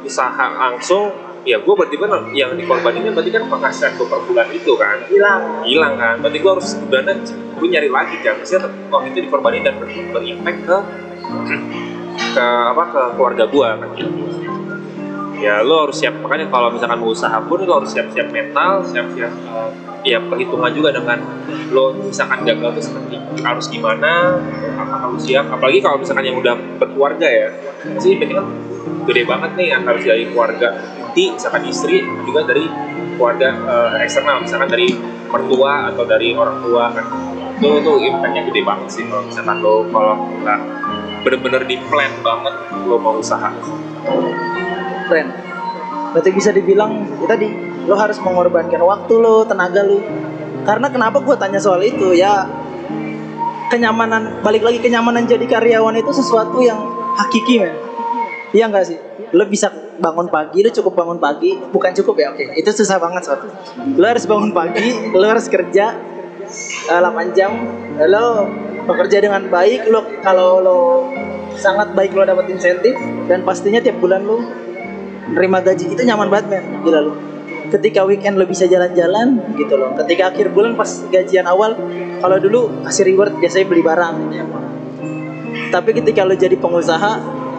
usaha langsung ya gue berarti kan yang dikorbaninnya berarti kan penghasilan gue per bulan itu kan. Hilang. Hilang kan. Berarti gue harus dana gue nyari lagi kan. Maksudnya uang itu dikorbanin dan ber- berimpact ke ke apa ke keluarga gue kan. Ya lo harus siap. Makanya kalau misalkan mau usaha pun lo harus siap-siap mental siap-siap eh, ya perhitungan juga dengan lo misalkan gagal tuh seperti harus gimana apa harus siap. Apalagi kalau misalkan yang udah berkeluarga ya sih ini kan gede banget nih yang harus dari keluarga inti misalkan istri juga dari keluarga eh, eksternal. Misalkan dari mertua atau dari orang tua kan. Itu tuh impactnya gede banget sih kalau misalkan lo kalau nggak bener-bener di plan banget lo mau usaha. Keren. Berarti bisa dibilang ya tadi lo harus mengorbankan waktu lo tenaga lo. Karena kenapa gue tanya soal itu ya kenyamanan balik lagi kenyamanan jadi karyawan itu sesuatu yang hakiki men. Iya enggak sih? Lo bisa bangun pagi lo cukup bangun pagi. Bukan cukup ya oke. Itu susah banget soalnya lo harus bangun pagi lo harus kerja eh, 8 jam. Lo bekerja dengan baik lo kalau lo sangat baik lo dapat insentif dan pastinya tiap bulan lo nerima gaji itu nyaman banget men gila lo. Ketika weekend lo bisa jalan-jalan gitu loh. Ketika akhir bulan pas gajian awal kalau dulu kasih reward biasanya beli barang gitu ya tapi ketika lo jadi pengusaha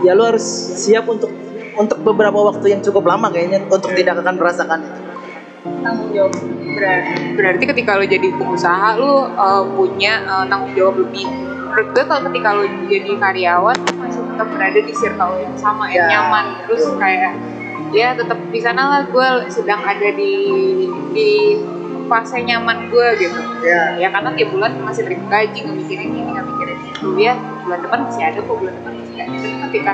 ya lo harus siap untuk untuk beberapa waktu yang cukup lama kayaknya untuk tidak akan merasakan itu tanggung jawab. Ber- berarti ketika lo jadi pengusaha lo uh, punya uh, tanggung jawab lebih. Menurut gue kalau ketika lo jadi karyawan lo masih tetap berada di circle yang sama yang Ya. nyaman. Terus kayak ya tetap di sana lah gue sedang ada di di fase nyaman gue gitu. Ya. Ya karena tiap bulan masih terima gaji nggak mikirin ini nggak mikirin itu. Ya bulan depan masih ada kok bulan depan masih ada tapi ketika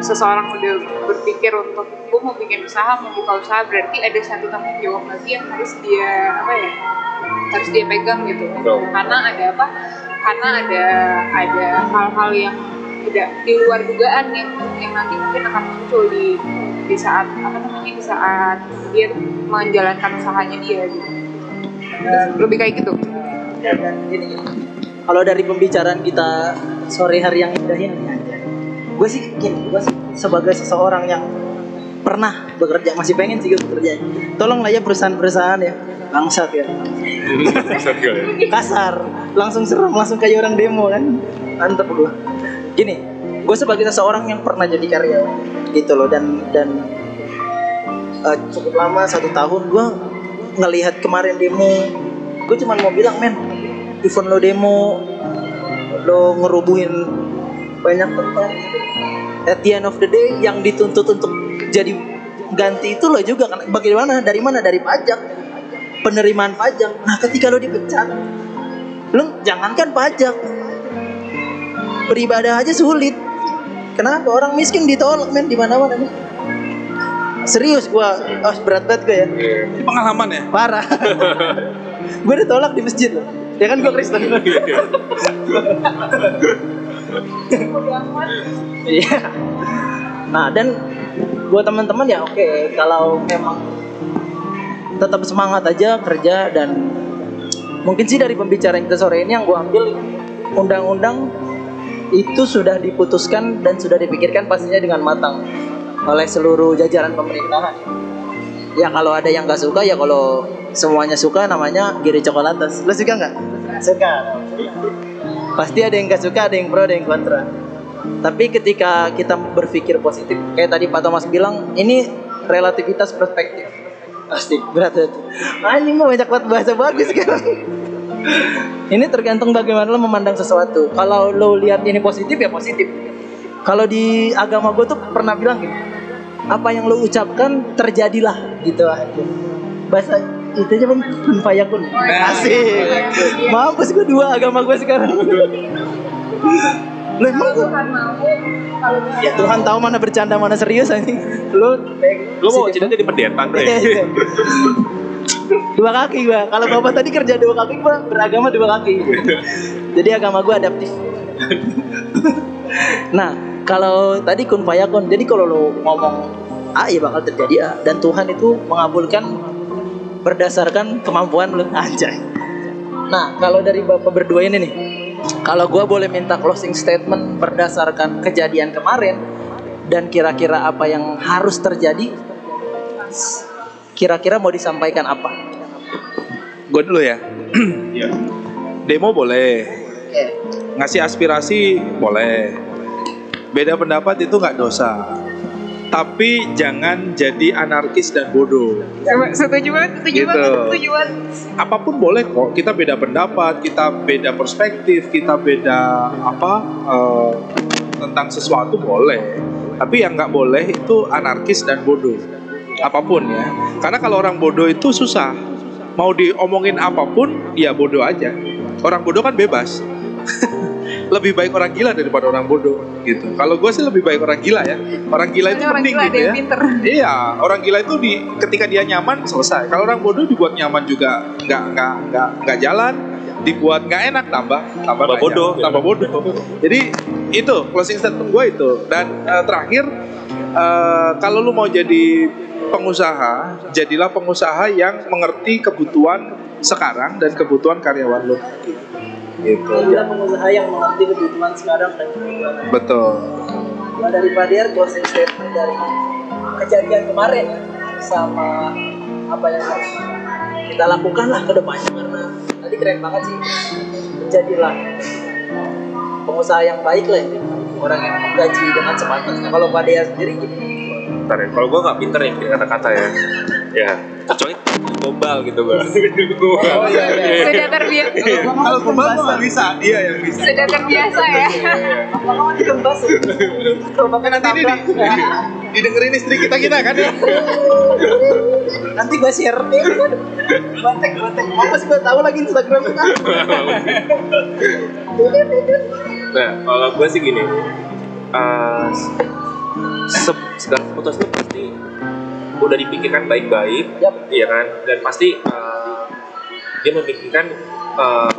seseorang udah berpikir untuk gue mau bikin usaha mau buka usaha berarti ada satu tanggung jawab lagi yang harus dia apa ya harus dia pegang gitu Betul. karena ada apa karena ada ada hal-hal yang tidak di luar dugaan yang yang nanti mungkin akan muncul di di saat apa namanya di saat dia menjalankan usahanya dia gitu dan lebih kayak gitu dan gini, gini. kalau dari pembicaraan kita sore hari yang indah ini gue sih gini gue sih sebagai seseorang yang pernah bekerja masih pengen sih gue bekerja. Tolonglah ya perusahaan-perusahaan ya. Bangsat ya. <laughs> Kasar. Langsung serem langsung kayak orang demo kan. Mantep gue gini gue sebagai seseorang yang pernah jadi karyawan gitu loh. Dan dan eh, cukup lama satu tahun gue ngelihat kemarin demo. Gue cuman mau bilang men event lo demo lo ngerubuhin banyak tempat at the end of the day yang dituntut untuk jadi ganti itu lo juga. Kan bagaimana? Dari mana? Dari pajak. Penerimaan pajak. Nah ketika lo dipecat lo jangankan pajak. Beribadah aja sulit. Kenapa? Orang miskin ditolak men. Di mana mana serius gua oh, berat banget gue ya. Ini pengalaman ya. parah. <laughs> Gue ditolak di masjid loh ya kan gue Kristen. Iya. Nah dan buat teman-teman ya oke kalau memang tetap semangat aja kerja dan mungkin sih dari pembicaraan kita sore ini yang gue ambil undang-undang itu sudah diputuskan dan sudah dipikirkan pastinya dengan matang oleh seluruh jajaran pemerintahan ya kalau ada yang nggak suka ya kalau semuanya suka namanya Giri Coklatas lo suka nggak? Suka. Pasti ada yang nggak suka ada yang pro ada yang kontra. Tapi ketika kita berpikir positif kayak tadi Pak Thomas bilang ini relativitas perspektif. Pasti berat berat anjing mau banyak banget bahasa bagus sekarang ini tergantung bagaimana lo memandang sesuatu. Kalau lo lihat ini positif ya positif. Kalau di agama gue tuh pernah bilang gini apa yang lo ucapkan terjadilah gitu aja bahasa itu aja kan kun fayakun. Asik. Mampus gue dua agama gue sekarang. Lo emang mau. Kalau ya Tuhan tahu mana bercanda mana serius anjing. Lo Lu mau jadi jadi pendeta Iya, iya. dua kaki gua. Kalau bapak tadi kerja dua kaki gua beragama dua kaki. Jadi agama gua adaptif. Nah kalau tadi kun fayakun jadi kalau lo ngomong A ya bakal terjadi A dan Tuhan itu mengabulkan berdasarkan kemampuan lo <laughs> anjay nah kalau dari bapak berdua ini nih kalau gua boleh minta closing statement berdasarkan kejadian kemarin dan kira-kira apa yang harus terjadi kira-kira mau disampaikan apa? Gue dulu ya. <clears throat> Demo boleh, ngasih aspirasi boleh. Beda pendapat itu nggak dosa. Tapi jangan jadi anarkis dan bodoh. Setuju banget, setuju Gitu. banget, setuju banget. apa pun boleh kok kita beda pendapat kita beda perspektif kita beda apa eh, tentang sesuatu boleh tapi yang nggak boleh itu anarkis dan bodoh apa pun ya karena kalau orang bodoh itu susah mau diomongin apa pun ya bodoh aja orang bodoh kan bebas <laughs> lebih baik orang gila daripada orang bodoh gitu kalau gue sih lebih baik orang gila ya orang gila itu Soalnya orang penting gila ada gitu yang ya pinter. Iya, orang gila itu di ketika dia nyaman selesai. Kalau orang bodoh dibuat nyaman juga nggak nggak nggak nggak jalan, dibuat nggak enak tambah tambah Tambah bodoh, jalan, tambah bodoh. Jadi itu closing statement gue itu. Dan eh, terakhir eh, kalau lu mau jadi pengusaha, jadilah pengusaha yang mengerti kebutuhan sekarang dan kebutuhan karyawan lu. Gitu. Jadilah pengusaha yang mengerti kebutuhan sekarang dan kebutuhan. Betul. Nah, dari Pak Diar closing statement dari kejadian kemarin sama apa yang harus kita lakukan lah ke depannya karena tadi keren banget sih jadilah pengusaha yang baik lah ini orang yang menggaji dengan sepantasnya kalau Pak Diar sendiri gimana? Bentar ya, kalau gue nggak pinter ya bikin kata-kata ya. Ya, kecuali gombal gitu gue. <laughs> Oh, iya, iya. Sudah terbiasa, Kalau kembali nggak bisa, dia yang bisa. sudah terbiasa ya. Kalau dikembas kalau pakai nanti Ini di- didengerin istri kita kita kan ya. nanti gue share nih. Bantek bantek apa sih gue tahu lagi Instagram kita Nah, kalau gue sih gini, uh, se- segala keputusan itu pasti udah dipikirkan baik-baik, Yap. iya kan? Dan pasti uh, dia memikirkan uh,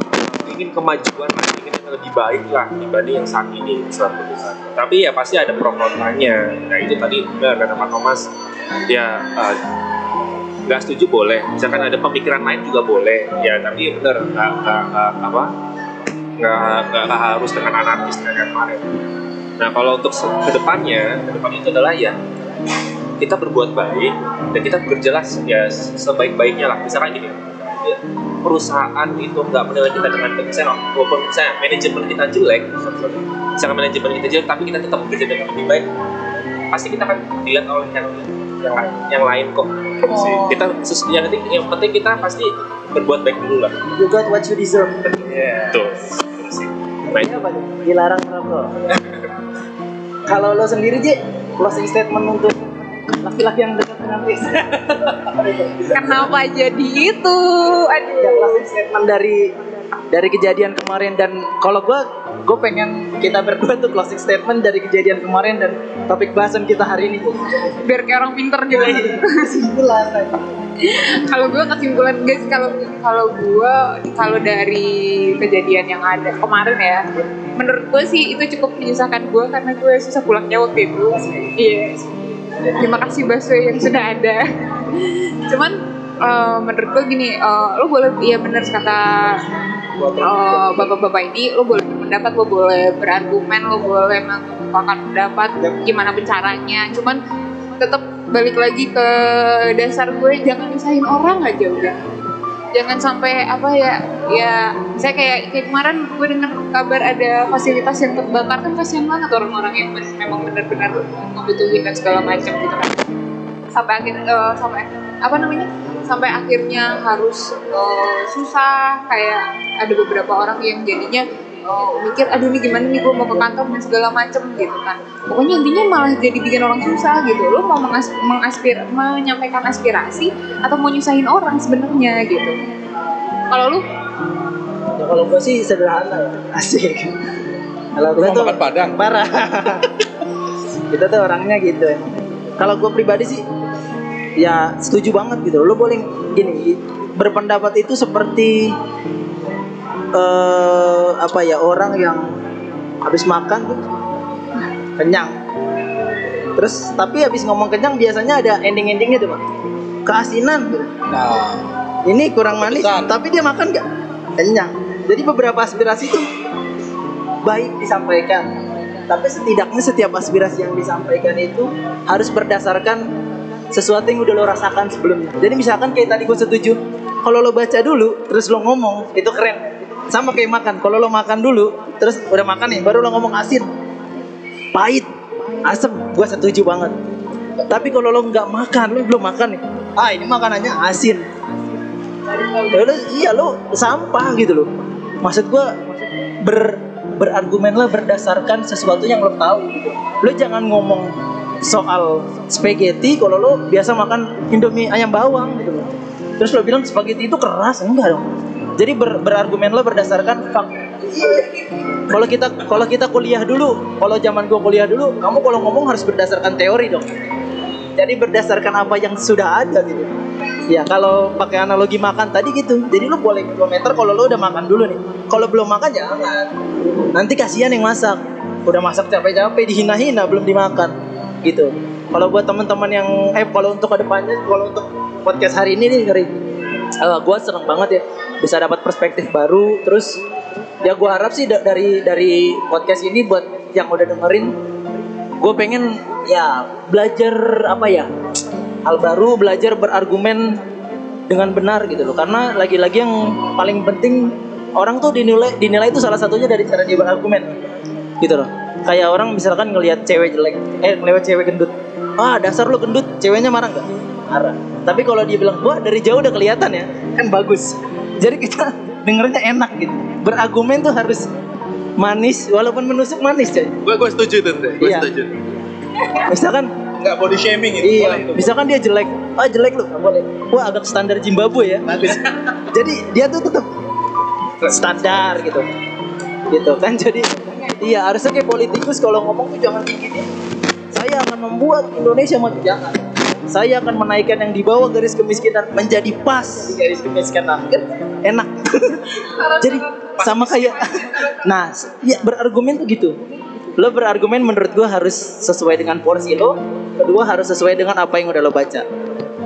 ingin kemajuan, lah, ingin lebih baik lah dibanding yang saat ini keputusan. Tapi ya pasti ada pro kontranya. Nah itu tadi benar kata Pak Thomas, ya uh, nggak setuju boleh. Misalkan ada pemikiran lain juga boleh. Ya tapi benar nggak apa nggak harus dengan anarkis kayak kemarin. Nah kalau untuk ke depannya, ke depannya itu adalah ya kita berbuat baik dan kita bekerja ya sebaik-baiknya lah. Misalkan gini, ya, perusahaan itu nggak menilai kita dengan misalnya walaupun misalnya manajemen kita jelek, misalkan manajemen kita jelek, tapi kita tetap bekerja dengan lebih baik, pasti kita akan dilihat oleh yang yang, lain- yang lain kok. Gitu. Oh. Kita sus- yang penting yang penting kita pasti berbuat baik dulu lah. you got what you deserve Tuh. Gitu sih. Nah, Ini apa dilarang merokok <laughs> kalau lo sendiri Ji closing statement untuk laki-laki yang dekat dengan Riz <laughs> Kenapa jadi itu? Aduh. ya closing statement dari dari kejadian kemarin dan kalau gue gue pengen kita berdua tuh closing statement dari kejadian kemarin dan topik bahasan kita hari ini Biar kayak orang pinter gitu. kesimpulan aja. kalau gue kesimpulan guys kalau kalau gue kalau dari kejadian yang ada kemarin ya menurut gue sih itu cukup menyusahkan gue karena gue susah pulangnya waktu itu iya terima kasih bakso yang sudah ada. Cuman eh, menurut gue gini eh, lo boleh iya bener kata eh, bapak-bapak ini lo boleh berpendapat lo boleh berargumen lo boleh mengungkapkan pendapat gimana caranya. Cuman tetap balik lagi ke dasar gue jangan nyusahin orang aja udah jangan sampai apa ya ya saya kayak kayak kemarin gue dengar kabar ada fasilitas yang terbakar kan kasihan banget orang-orang yang memang benar-benar membutuhkan segala macam gitu kan. Sampai akhir eh, sampai apa namanya sampai akhirnya harus eh, susah kayak ada beberapa orang yang jadinya eh, mikir aduh ini gimana nih? Gue mau ke kantor dan segala macem gitu kan. Pokoknya intinya malah jadi bikin orang susah gitu. Lo mau mengas mengaspir menyampaikan aspirasi atau mau nyusahin orang sebenarnya gitu. Kalau lu? Ya kalau gue sih sederhana. Ya asik. Kalau gue tuh makan Padang. parah. Kita tuh orangnya gitu. Ya kalau gue pribadi sih ya setuju banget gitu. Lo boleh gini berpendapat itu seperti eh apa ya orang yang habis makan tuh kenyang. Terus tapi habis ngomong kenyang biasanya ada ending-endingnya tuh pak. Keasinan tuh. Nah, ini kurang manis Pedesan. tapi dia makan nggak? Kenyang. Jadi beberapa aspirasi itu baik disampaikan. Tapi setidaknya setiap aspirasi yang disampaikan itu harus berdasarkan sesuatu yang udah lo rasakan sebelumnya. Jadi misalkan kayak tadi gue setuju, kalau lo baca dulu, terus lo ngomong, itu keren. Sama kayak makan, kalau lo makan dulu, terus udah makan nih, baru lo ngomong asin, pahit, asem, gue setuju banget. Tapi kalau lo nggak makan, lo belum makan nih, ah ini makanannya asin. Ya lo, iya lo sampah gitu loh. Maksud gue ber berargumenlah berdasarkan sesuatu yang lo tahu gitu. Lo jangan ngomong soal spaghetti kalau lo biasa makan indomie ayam bawang gitu loh. Terus lo bilang spaghetti itu keras enggak dong. Jadi ber, berargumen lo berdasarkan fak. Kalau kita kalau kita kuliah dulu, kalau zaman gua kuliah dulu, kamu kalau ngomong harus berdasarkan teori dong. Jadi berdasarkan apa yang sudah ada gitu. Ya kalau pakai analogi makan tadi gitu. Jadi lo boleh kilometer kalau lo udah makan dulu nih. Kalau belum makan jangan. Nanti kasihan yang masak. Udah masak capek-capek dihina-hina belum dimakan gitu. Kalau buat teman-teman yang eh kalau untuk ke depannya kalau untuk podcast hari ini nih ngeri. Uh, gue seneng banget ya bisa dapat perspektif baru. Terus ya gue harap sih da- dari dari podcast ini buat yang udah dengerin gue pengen ya belajar apa ya hal baru belajar berargumen dengan benar gitu loh. Karena lagi-lagi yang paling penting orang tuh dinilai dinilai itu salah satunya dari cara dia berargumen gitu loh. Kayak orang misalkan ngelihat cewek jelek eh ngelihat cewek gendut. Ah dasar lu gendut ceweknya marah nggak marah tapi kalau dia bilang wah dari jauh udah kelihatan ya kan bagus jadi kita <laughs> dengernya enak gitu berargumen tuh harus manis walaupun menusuk manis coy Gue gue setuju tuh, gue Iya. setuju. misalkan Nggak body shaming itu. Iya, boleh itu. misalkan dia jelek, ah jelek lu, nggak boleh. Wah agak standar Zimbabwe ya. <laughs> jadi dia tuh tetap standar gitu, gitu kan. Jadi iya harusnya kayak politikus kalau ngomong tuh jangan nih. Saya akan membuat Indonesia maju jangan. Saya akan menaikkan yang di bawah garis kemiskinan menjadi pas. Di garis kemiskinan. Kan? Enak. <laughs> jadi sama kayak, <laughs> nah, ya berargumen tuh gitu. Lo berargumen menurut gua harus sesuai dengan porsi lo kedua harus sesuai dengan apa yang udah lo baca.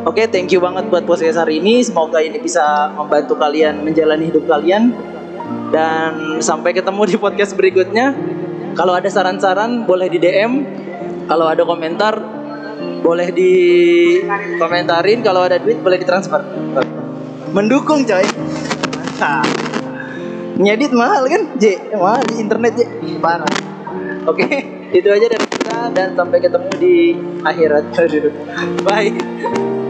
Oke thank you banget buat podcast hari ini. Semoga ini bisa membantu kalian menjalani hidup kalian. Dan sampai ketemu di podcast berikutnya. Kalau ada saran-saran boleh di DM kalau ada komentar boleh di komentarin kalau ada duit boleh ditransfer. Mendukung coy. Mantap. Ngedit mahal kan? J mahal di internet J. Parah. Oke <laughs> itu aja dari kita dan sampai ketemu di akhirat. <laughs> Bye